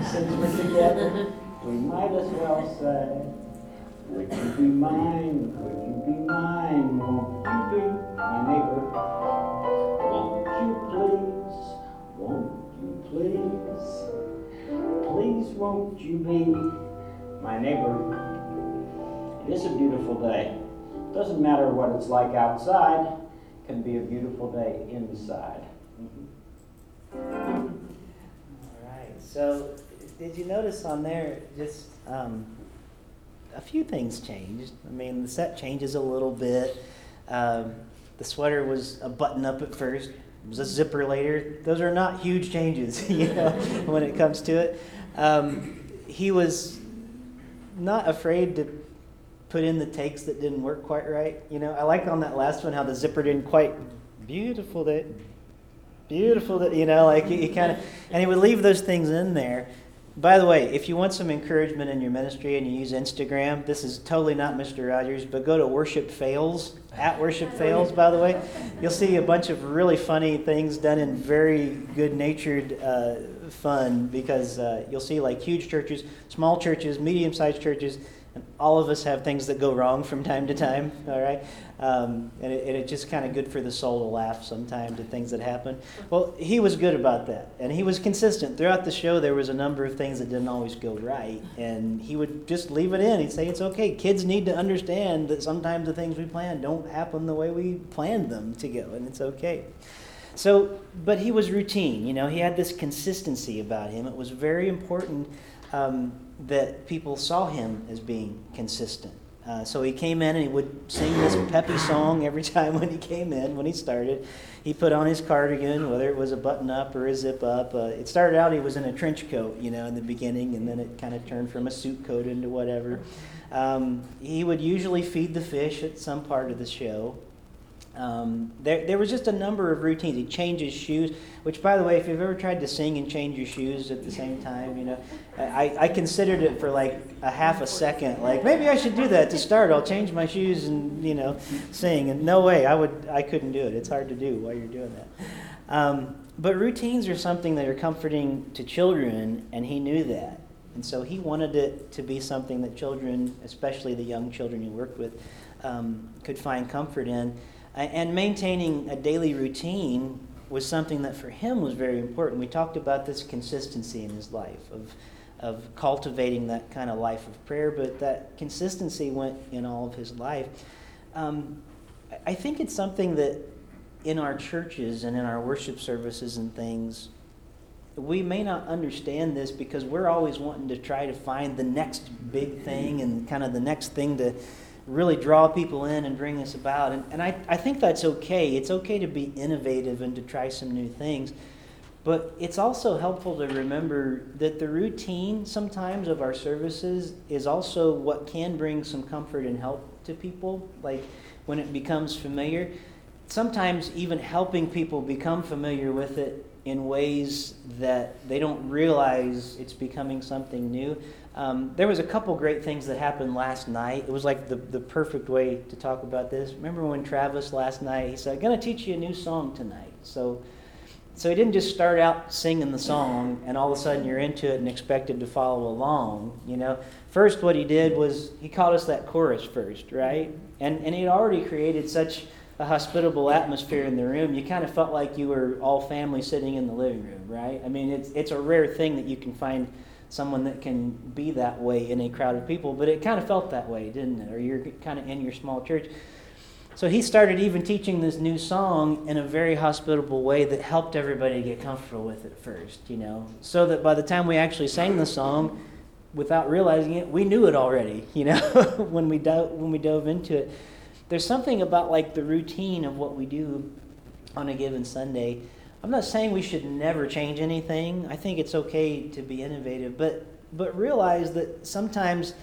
Since we're together, we might as well say, Would you be mine? Could you be mine? Won't you be my neighbor? Won't you please? Won't you please? Please won't you be my neighbor? It is a beautiful day. Doesn't matter what it's like outside, can be a beautiful day inside. Mm-hmm. All right. So, did you notice on there just um, a few things changed? I mean, the set changes a little bit. Um, the sweater was a button up at first. It was a zipper later. Those are not huge changes, you know, when it comes to it. Um, he was not afraid to put in the takes that didn't work quite right. You know, I like on that last one how the zipper didn't quite beautiful that beautiful that you know like he, he kind of and he would leave those things in there by the way if you want some encouragement in your ministry and you use instagram this is totally not mr rogers but go to worship fails at worship fails by the way you'll see a bunch of really funny things done in very good natured uh, fun because uh, you'll see like huge churches small churches medium sized churches and all of us have things that go wrong from time to time, all right? Um, and, it, and it's just kind of good for the soul to laugh sometimes at things that happen. Well, he was good about that, and he was consistent. Throughout the show, there was a number of things that didn't always go right, and he would just leave it in. He'd say, It's okay. Kids need to understand that sometimes the things we plan don't happen the way we planned them to go, and it's okay. So, but he was routine, you know, he had this consistency about him. It was very important. Um, that people saw him as being consistent. Uh, so he came in and he would sing this peppy song every time when he came in, when he started. He put on his cardigan, whether it was a button up or a zip up. Uh, it started out he was in a trench coat, you know, in the beginning, and then it kind of turned from a suit coat into whatever. Um, he would usually feed the fish at some part of the show. Um, there, there was just a number of routines. He'd change his shoes, which, by the way, if you've ever tried to sing and change your shoes at the same time, you know, I, I considered it for like a half a second. Like maybe I should do that to start. I'll change my shoes and you know, sing. And no way, I would, I couldn't do it. It's hard to do while you're doing that. Um, but routines are something that are comforting to children, and he knew that. And so he wanted it to be something that children, especially the young children he worked with, um, could find comfort in. And maintaining a daily routine was something that for him was very important. We talked about this consistency in his life of, of cultivating that kind of life of prayer, but that consistency went in all of his life. Um, I think it's something that in our churches and in our worship services and things, we may not understand this because we're always wanting to try to find the next big thing and kind of the next thing to really draw people in and bring this about. And, and I, I think that's okay. It's okay to be innovative and to try some new things. But it's also helpful to remember that the routine sometimes of our services is also what can bring some comfort and help to people. Like when it becomes familiar, sometimes even helping people become familiar with it in ways that they don't realize it's becoming something new. Um, there was a couple great things that happened last night. It was like the, the perfect way to talk about this. Remember when Travis last night, he said, I'm going to teach you a new song tonight. So, so he didn't just start out singing the song and all of a sudden you're into it and expected to follow along. You know, first what he did was he taught us that chorus first, right? And, and he had already created such a hospitable atmosphere in the room. You kind of felt like you were all family sitting in the living room, right? I mean, it's, it's a rare thing that you can find someone that can be that way in a crowd of people, but it kind of felt that way, didn't it? Or you're kind of in your small church. So he started even teaching this new song in a very hospitable way that helped everybody get comfortable with it first, you know, so that by the time we actually sang the song, without realizing it, we knew it already, you know, when we dove, when we dove into it. There's something about like the routine of what we do on a given Sunday I'm not saying we should never change anything. I think it's okay to be innovative, but but realize that sometimes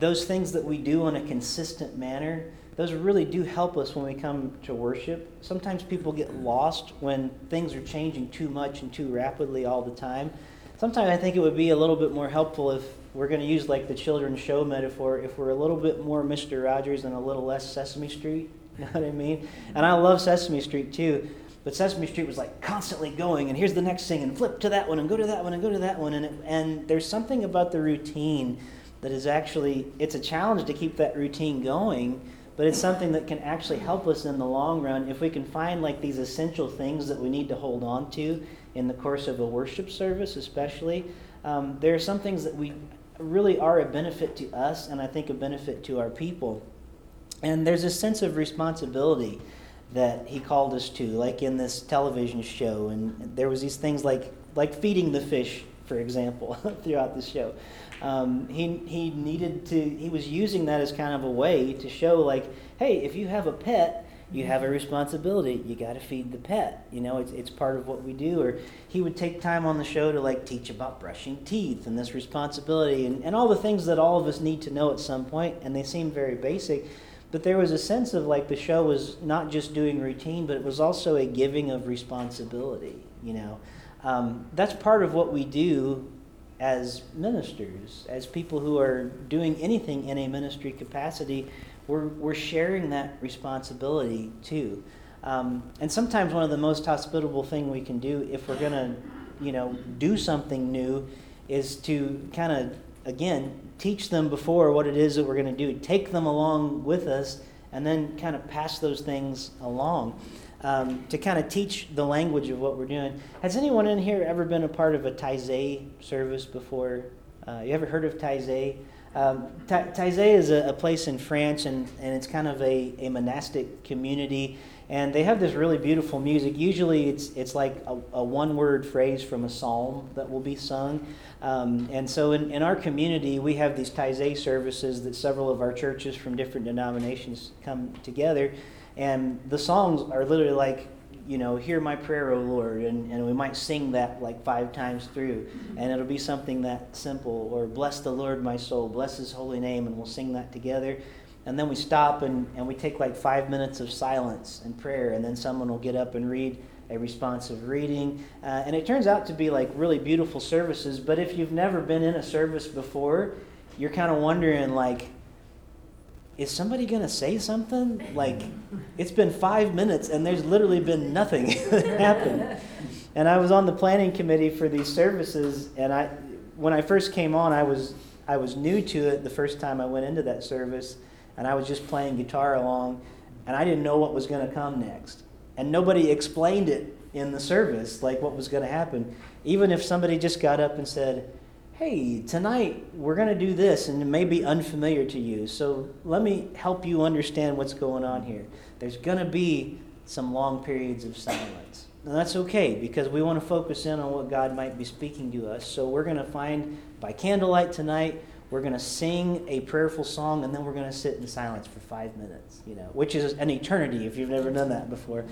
those things that we do in a consistent manner, those really do help us when we come to worship. Sometimes people get lost when things are changing too much and too rapidly all the time. Sometimes I think it would be a little bit more helpful if we're going to use like the children's show metaphor, if we're a little bit more Mr. Rogers and a little less Sesame Street. You know what I mean? And I love Sesame Street too. But Sesame Street was like constantly going, and here's the next thing, and flip to that one, and go to that one, and go to that one. And, it, and there's something about the routine that is actually, it's a challenge to keep that routine going, but it's something that can actually help us in the long run if we can find like these essential things that we need to hold on to in the course of a worship service, especially. Um, there are some things that we really are a benefit to us, and I think a benefit to our people. And there's a sense of responsibility that he called us to, like in this television show. And there was these things like like feeding the fish, for example, throughout the show. Um, he he needed to. He was using that as kind of a way to show, like, hey, if you have a pet. You have a responsibility. You got to feed the pet. You know, it's, it's part of what we do. Or he would take time on the show to like teach about brushing teeth and this responsibility and, and all the things that all of us need to know at some point, and they seem very basic but there was a sense of like the show was not just doing routine, but it was also a giving of responsibility. You know, um, that's part of what we do as ministers, as people who are doing anything in a ministry capacity. We're we're sharing that responsibility too. Um, and sometimes one of the most hospitable thing we can do if we're gonna, you know, do something new, is to kind of again teach them before what it is that we're going to do, take them along with us, and then kind of pass those things along um, to kind of teach the language of what we're doing. Has anyone in here ever been a part of a Taizé service before? Uh, you ever heard of Taizé? Um, Taizé is a, a, place in France, and, and it's kind of a, a monastic community. And they have this really beautiful music. Usually, it's, it's like a, a one word phrase from a psalm that will be sung. Um, and so in, in our community, we have these Taizé services that several of our churches from different denominations come together. And the songs are literally like, you know, hear my prayer, O Lord. And, and we might sing that like five times through. And it'll be something that simple. Or bless the Lord, my soul, bless his holy name. And we'll sing that together. And then we stop and, and we take like five minutes of silence and prayer. And then someone will get up and read a responsive reading. Uh, and it turns out to be like really beautiful services. But if you've never been in a service before, you're kind of wondering, like, is somebody going to say something? Like, it's been five minutes and there's literally been nothing happened. And I was on the planning committee for these services, and I, when I first came on, I was I was new to it the first time I went into that service, and I was just playing guitar along, and I didn't know what was going to come next and nobody explained it in the service, like what was going to happen. Even if somebody just got up and said, Hey, tonight we're going to do this, and it may be unfamiliar to you, so let me help you understand what's going on here. There's going to be some long periods of silence. And that's okay because we want to focus in on what God might be speaking to us. So we're going to find by candlelight tonight, we're going to sing a prayerful song, and then we're going to sit in silence for five minutes, you know, which is an eternity if you've never done that before.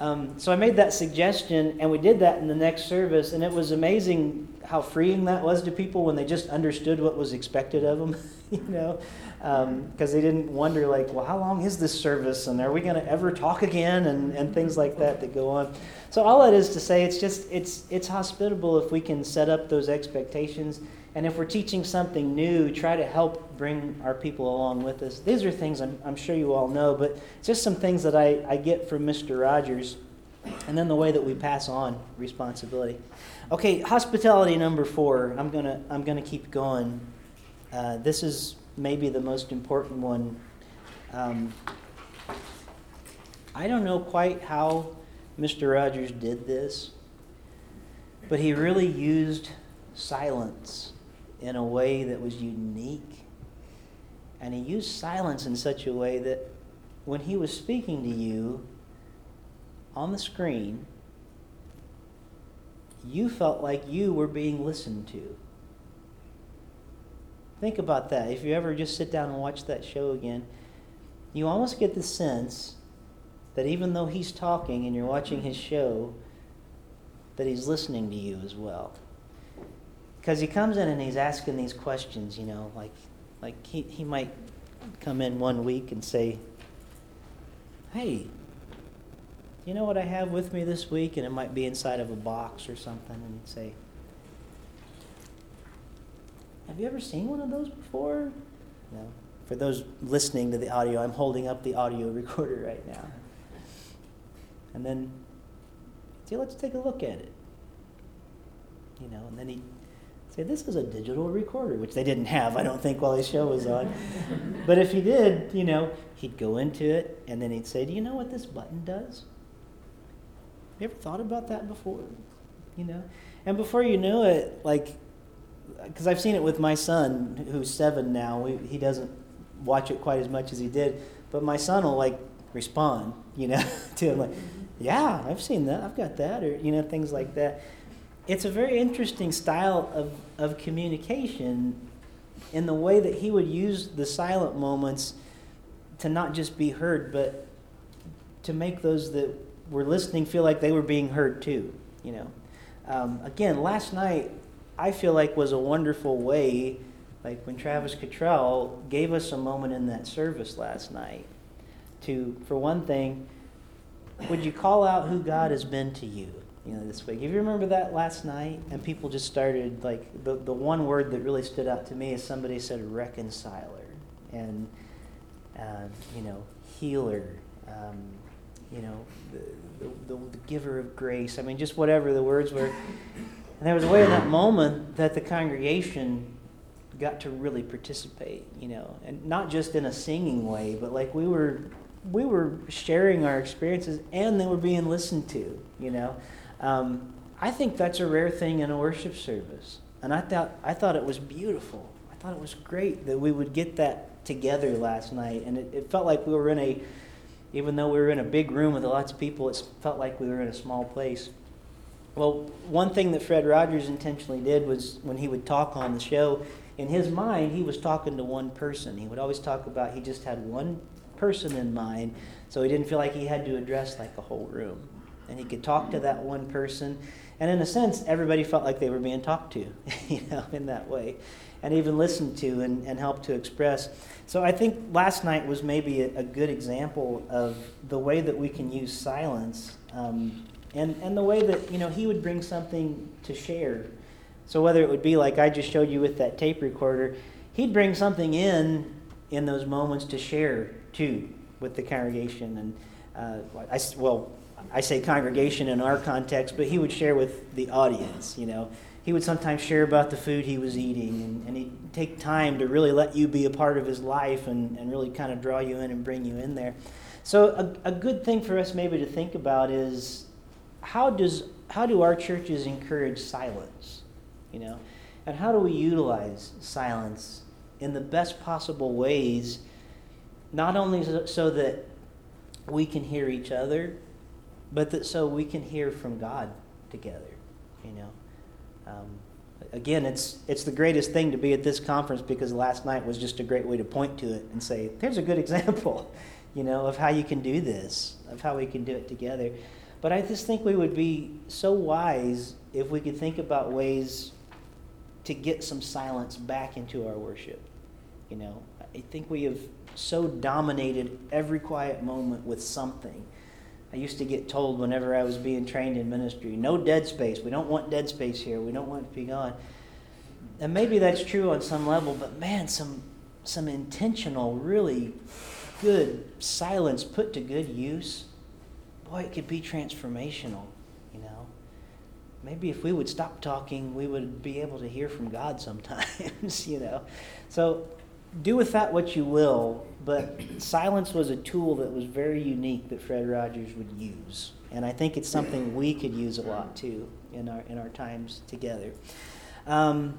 Um, so I made that suggestion, and we did that in the next service, and it was amazing how freeing that was to people when they just understood what was expected of them, you know, because um, they didn't wonder, like, well, how long is this service, and are we going to ever talk again, and, and things like that that go on. So all that is to say, it's just it's it's hospitable if we can set up those expectations and if we're teaching something new, try to help bring our people along with us. These are things I'm, I'm sure you all know, but just some things that I, I get from Mr. Rogers, and then the way that we pass on responsibility. Okay, hospitality number four. I'm gonna I'm gonna keep going. Uh, this is maybe the most important one. Um, I don't know quite how Mr. Rogers did this, but he really used silence in a way that was unique. And he used silence in such a way that when he was speaking to you on the screen, you felt like you were being listened to. Think about that. If you ever just sit down and watch that show again, you almost get the sense that even though he's talking and you're watching his show, that he's listening to you as well because he comes in and he's asking these questions, you know, like like he, he might come in one week and say, Hey, you know what I have with me this week? And it might be inside of a box or something, and he'd say, Have you ever seen one of those before? No. For those listening to the audio, I'm holding up the audio recorder right now. And then, see, let's take a look at it. You know, and then he say, This is a digital recorder, which they didn't have, I don't think, while his show was on. but if he did, you know, he'd go into it and then he'd say, Do you know what this button does? You ever thought about that before? You know? And before you knew it, like, because I've seen it with my son, who's seven now. We, he doesn't watch it quite as much as he did, but my son will like respond, you know, to him like, "Yeah, I've seen that. I've got that," or you know, things like that it's a very interesting style of, of communication in the way that he would use the silent moments to not just be heard, but to make those that were listening feel like they were being heard too. You know, um, again, last night I feel like was a wonderful way, like when Travis Cottrell gave us a moment in that service last night. To, for one thing, would you call out who God has been to you? You know, this week. If you remember that last night, and people just started like the the one word that really stood out to me is somebody said reconciler, and uh, you know healer, um, you know the, the, the giver of grace. I mean, just whatever the words were. And there was a way in that moment that the congregation got to really participate, you know, and not just in a singing way, but like we were we were sharing our experiences and they were being listened to, you know. Um, I think that's a rare thing in a worship service. And I thought, I thought it was beautiful. I thought it was great that we would get that together last night. And it, it felt like we were in a, even though we were in a big room with lots of people, it felt like we were in a small place. Well, one thing that Fred Rogers intentionally did was when he would talk on the show, in his mind, he was talking to one person. He would always talk about he just had one person in mind, so he didn't feel like he had to address like a whole room and he could talk to that one person. And in a sense, everybody felt like they were being talked to, you know, in that way, and even listened to and, and helped to express. So I think last night was maybe a, a good example of the way that we can use silence um, and, and the way that, you know, he would bring something to share. So whether it would be like I just showed you with that tape recorder, he'd bring something in in those moments to share too with the congregation. And uh, I, well, I say congregation in our context, but he would share with the audience, you know. He would sometimes share about the food he was eating, and, and he'd take time to really let you be a part of his life and, and really kind of draw you in and bring you in there. So, a, a good thing for us maybe to think about is how, does, how do our churches encourage silence, you know? And how do we utilize silence in the best possible ways, not only so that we can hear each other, but that so we can hear from God together, you know. Um, Again, it's, it's the greatest thing to be at this conference because last night was just a great way to point to it and say, there's a good example, you know, of how you can do this, of how we can do it together. But I just think we would be so wise if we could think about ways to get some silence back into our worship. You know, I think we have so dominated every quiet moment with something. I used to get told whenever I was being trained in ministry, no dead space. We don't want dead space here. We don't want it to be gone. And maybe that's true on some level, but man, some some intentional, really good silence put to good use, boy, it could be transformational, you know. Maybe if we would stop talking, we would be able to hear from God sometimes, you know. So do with that what you will, but silence was a tool that was very unique that Fred Rogers would use. And I think it's something we could use a lot too in our, in our times together. Um,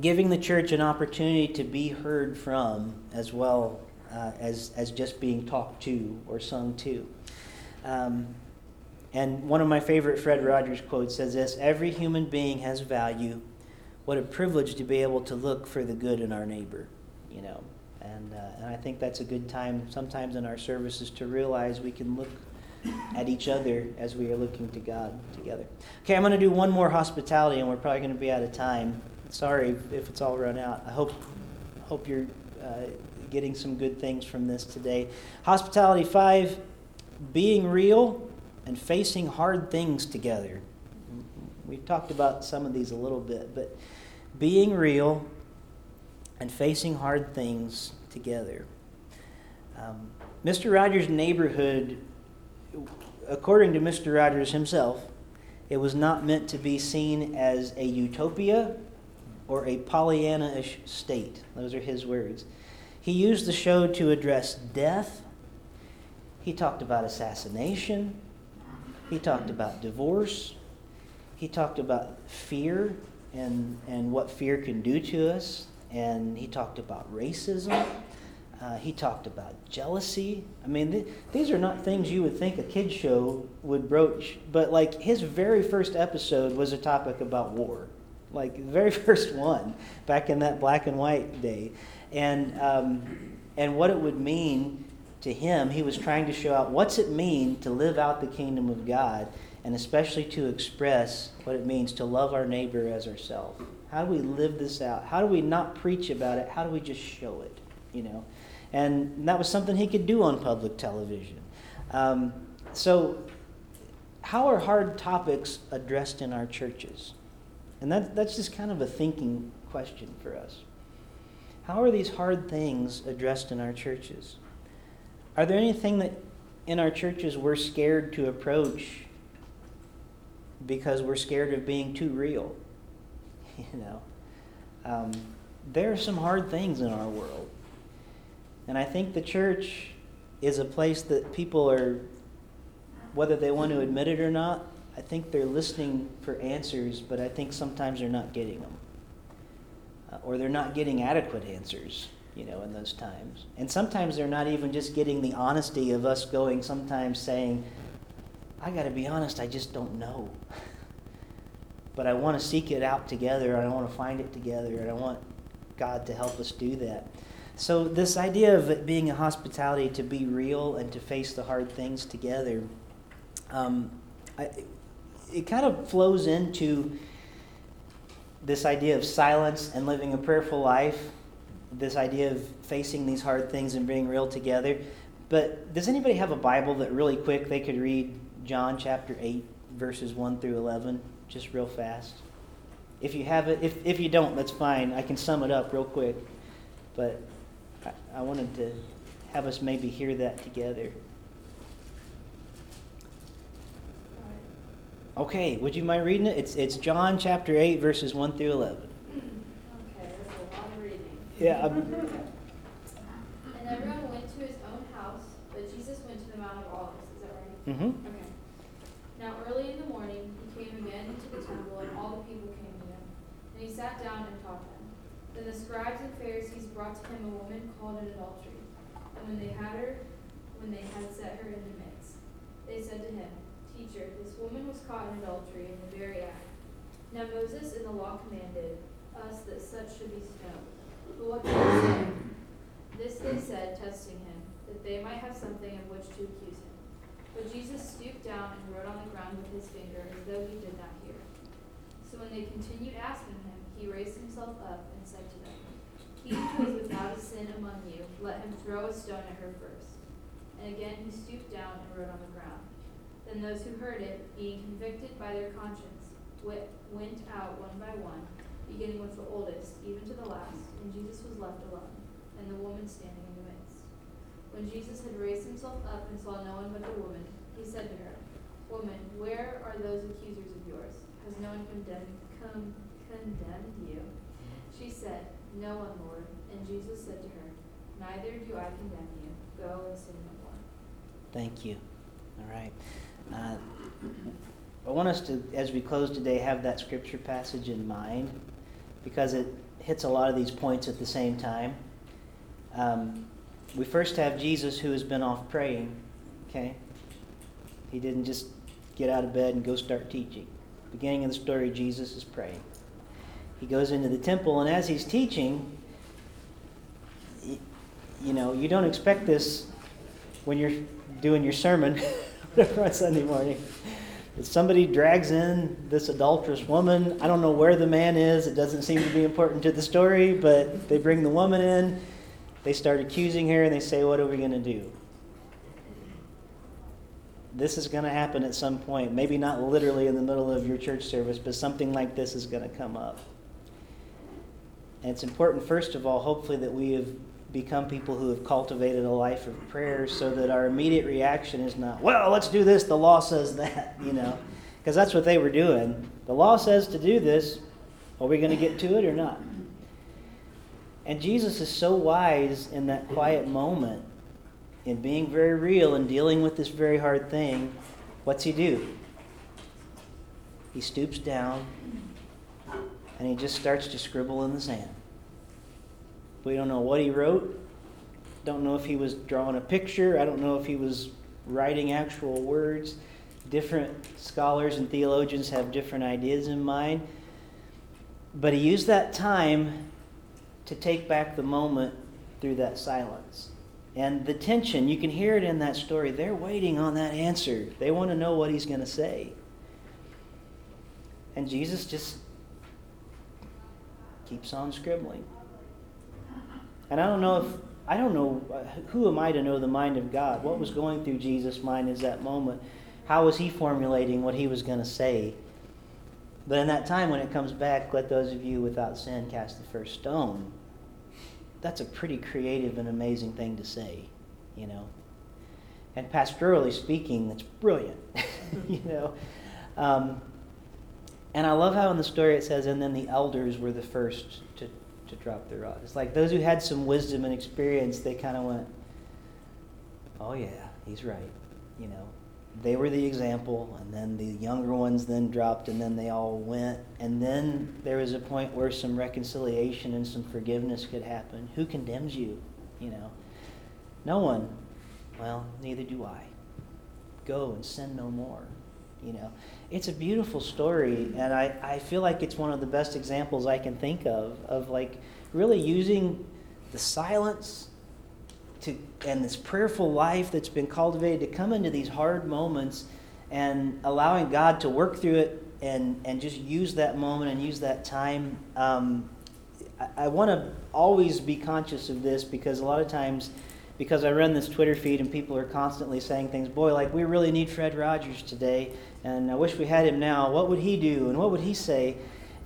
giving the church an opportunity to be heard from as well uh, as, as just being talked to or sung to. Um, and one of my favorite Fred Rogers quotes says this Every human being has value. What a privilege to be able to look for the good in our neighbor you know. And, uh, and I think that's a good time sometimes in our services to realize we can look at each other as we are looking to God together. Okay, I'm going to do one more hospitality, and we're probably going to be out of time. Sorry if it's all run out. I hope hope you're uh, getting some good things from this today. Hospitality five: being real and facing hard things together. We've talked about some of these a little bit, but being real and facing hard things together. Um, Mr. Rogers' neighborhood, according to Mr. Rogers himself, it was not meant to be seen as a utopia or a Pollyanna ish state. Those are his words. He used the show to address death. He talked about assassination. He talked about divorce. He talked about fear and, and what fear can do to us and he talked about racism. Uh, he talked about jealousy. I mean, th- these are not things you would think a kid show would broach, but like his very first episode was a topic about war, like the very first one back in that black and white day, and um, and what it would mean to him. He was trying to show out what's it mean to live out the kingdom of God, and especially to express what it means to love our neighbor as ourselves. How do we live this out? How do we not preach about it? How do we just show it? You know, and that was something he could do on public television. Um, so, how are hard topics addressed in our churches? And that, that's just kind of a thinking question for us. How are these hard things addressed in our churches? Are there anything that in our churches we're scared to approach because we're scared of being too real? you know. Um, there are some hard things in our world. And I think the church is a place that people are, whether they want to admit it or not, I think they're listening for answers, but I think sometimes they're not getting them. Uh, or they're not getting adequate answers, you know, in those times. And sometimes they're not even just getting the honesty of us going, sometimes saying, I got to be honest, I just don't know. but I want to seek it out together, I want to find it together, and I want God to help us do that. So, this idea of it being a hospitality to be real and to face the hard things together, um, I, it kind of flows into this idea of silence and living a prayerful life, this idea of facing these hard things and being real together. But does anybody have a Bible that really quick they could read John chapter 8, verses 1 through 11? Just real fast. If you have it, if, if you don't, that's fine. I can sum it up real quick. But I, I wanted to have us maybe hear that together. Okay, would you mind reading it? It's, it's John chapter 8, verses 1 through 11. Okay, that's a lot of reading. Yeah. and everyone went to his own house, but Jesus went to the Mount of Olives. Is that right? Mm-hmm. Okay. Now, early in the morning, came again into the temple, and all the people came to him. And he sat down and taught them. Then the scribes and Pharisees brought to him a woman called in adultery. And when they had her, when they had set her in the midst, they said to him, Teacher, this woman was caught in adultery in the very act. Now Moses in the law commanded us that such should be stoned. But what did they say? This they said, testing him, that they might have something of which to accuse him. But Jesus stooped down and wrote on the ground with his finger, as though he did not hear. So when they continued asking him, he raised himself up and said to them, He who is without a sin among you, let him throw a stone at her first. And again he stooped down and wrote on the ground. Then those who heard it, being convicted by their conscience, went out one by one, beginning with the oldest, even to the last, and Jesus was left alone, and the woman standing in the midst. When Jesus had raised himself up and saw no one but the woman, he said to her, Woman, where are those accusers of yours? Has no one condemned, condemned you? She said, No one, Lord. And Jesus said to her, Neither do I condemn you. Go and sin no more. Thank you. All right. Uh, I want us to, as we close today, have that scripture passage in mind because it hits a lot of these points at the same time. Um, we first have Jesus who has been off praying, okay? He didn't just get out of bed and go start teaching. Beginning of the story, Jesus is praying. He goes into the temple, and as he's teaching, you know, you don't expect this when you're doing your sermon on Sunday morning. Somebody drags in this adulterous woman. I don't know where the man is. It doesn't seem to be important to the story, but they bring the woman in. They start accusing her and they say, What are we going to do? This is going to happen at some point. Maybe not literally in the middle of your church service, but something like this is going to come up. And it's important, first of all, hopefully, that we have become people who have cultivated a life of prayer so that our immediate reaction is not, well, let's do this, the law says that, you know, because that's what they were doing. The law says to do this. Are we going to get to it or not? And Jesus is so wise in that quiet moment, in being very real and dealing with this very hard thing. What's he do? He stoops down and he just starts to scribble in the sand. We don't know what he wrote. Don't know if he was drawing a picture. I don't know if he was writing actual words. Different scholars and theologians have different ideas in mind. But he used that time to take back the moment through that silence. And the tension, you can hear it in that story. They're waiting on that answer. They want to know what he's going to say. And Jesus just keeps on scribbling. And I don't know if, I don't know, uh, who am I to know the mind of God? What was going through Jesus' mind at that moment? How was he formulating what he was going to say? But in that time when it comes back, let those of you without sin cast the first stone. That's a pretty creative and amazing thing to say, you know. And pastorally speaking, that's brilliant, you know. Um, and I love how in the story it says, and then the elders were the first to, to drop their rod. It's like those who had some wisdom and experience, they kind of went, oh, yeah, he's right, you know they were the example, and then the younger ones then dropped, and then they all went. And then there was a point where some reconciliation and some forgiveness could happen. Who condemns you? You know, no one. Well, neither do I. Go and sin no more. You know, it's a beautiful story, and I, I feel like it's one of the best examples I can think of of like really using the silence to, and this prayerful life that's been cultivated to come into these hard moments and allowing God to work through it and, and just use that moment and use that time. Um, I, I want to always be conscious of this because a lot of times, because I run this Twitter feed and people are constantly saying things, boy, like we really need Fred Rogers today, and I wish we had him now. What would he do and what would he say?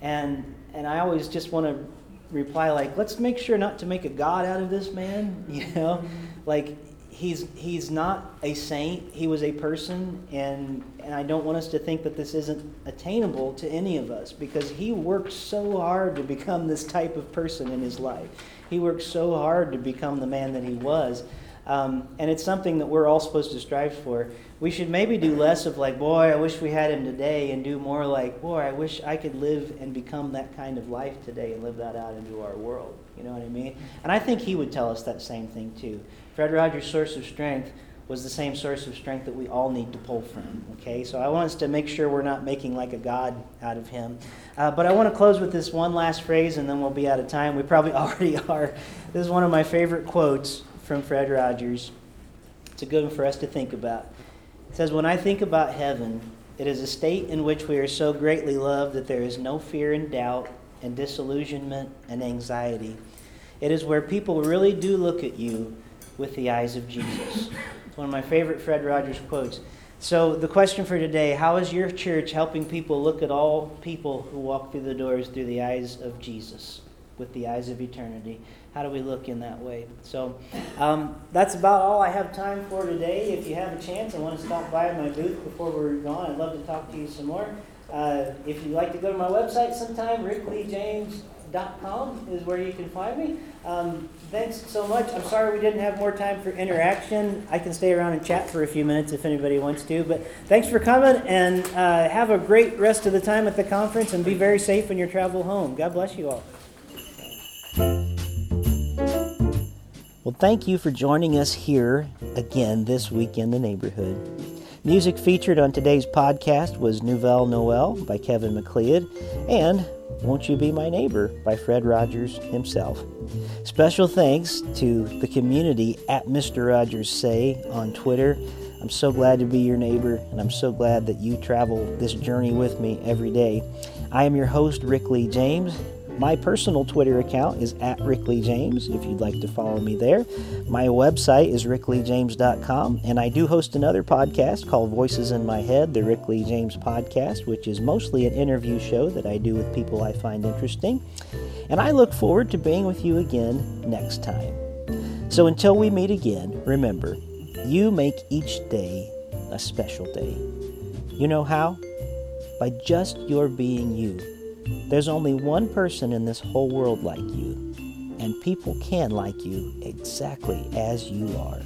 And, and I always just want to reply like, let's make sure not to make a god out of this man, you know? Like he's he's not a saint, he was a person and and I don't want us to think that this isn't attainable to any of us because he worked so hard to become this type of person in his life. He worked so hard to become the man that he was. Um, and it's something that we're all supposed to strive for we should maybe do less of like, boy, I wish we had him today, and do more like, boy, I wish I could live and become that kind of life today and live that out into our world. You know what I mean? And I think he would tell us that same thing too. Fred Rogers' source of strength was the same source of strength that we all need to pull from. Okay, so I want us to make sure we're not making like a God out of him. Uh, but I want to close with this one last phrase, and then we'll be out of time. We probably already are. This is one of my favorite quotes from Fred Rogers. It's a good one for us to think about. It says, When I think about heaven, it is a state in which we are so greatly loved that there is no fear and doubt and disillusionment and anxiety. It is where people really do look at you with the eyes of Jesus. It's one of my favorite Fred Rogers quotes. So, the question for today how is your church helping people look at all people who walk through the doors through the eyes of Jesus, with the eyes of eternity? How do we look in that way? So, um, that's about all I have time for today. If you have a chance and want to stop by my booth before we're gone, I'd love to talk to you some more. Uh, if you'd like to go to my website sometime, rickleejames.com is where you can find me. Um, thanks so much. I'm sorry we didn't have more time for interaction. I can stay around and chat for a few minutes if anybody wants to. But thanks for coming and uh, have a great rest of the time at the conference and be very safe in your travel home. God bless you all. Well, thank you for joining us here again this week in the neighborhood. Music featured on today's podcast was Nouvelle Noel by Kevin MacLeod and Won't You Be My Neighbor by Fred Rogers himself. Special thanks to the community at Mr. Rogers Say on Twitter. I'm so glad to be your neighbor, and I'm so glad that you travel this journey with me every day. I am your host, Rick Lee James. My personal Twitter account is at Rick Lee James if you'd like to follow me there. My website is rickleejames.com, and I do host another podcast called Voices in My Head, the Rick Lee James podcast, which is mostly an interview show that I do with people I find interesting. And I look forward to being with you again next time. So until we meet again, remember, you make each day a special day. You know how? By just your being you. There's only one person in this whole world like you, and people can like you exactly as you are.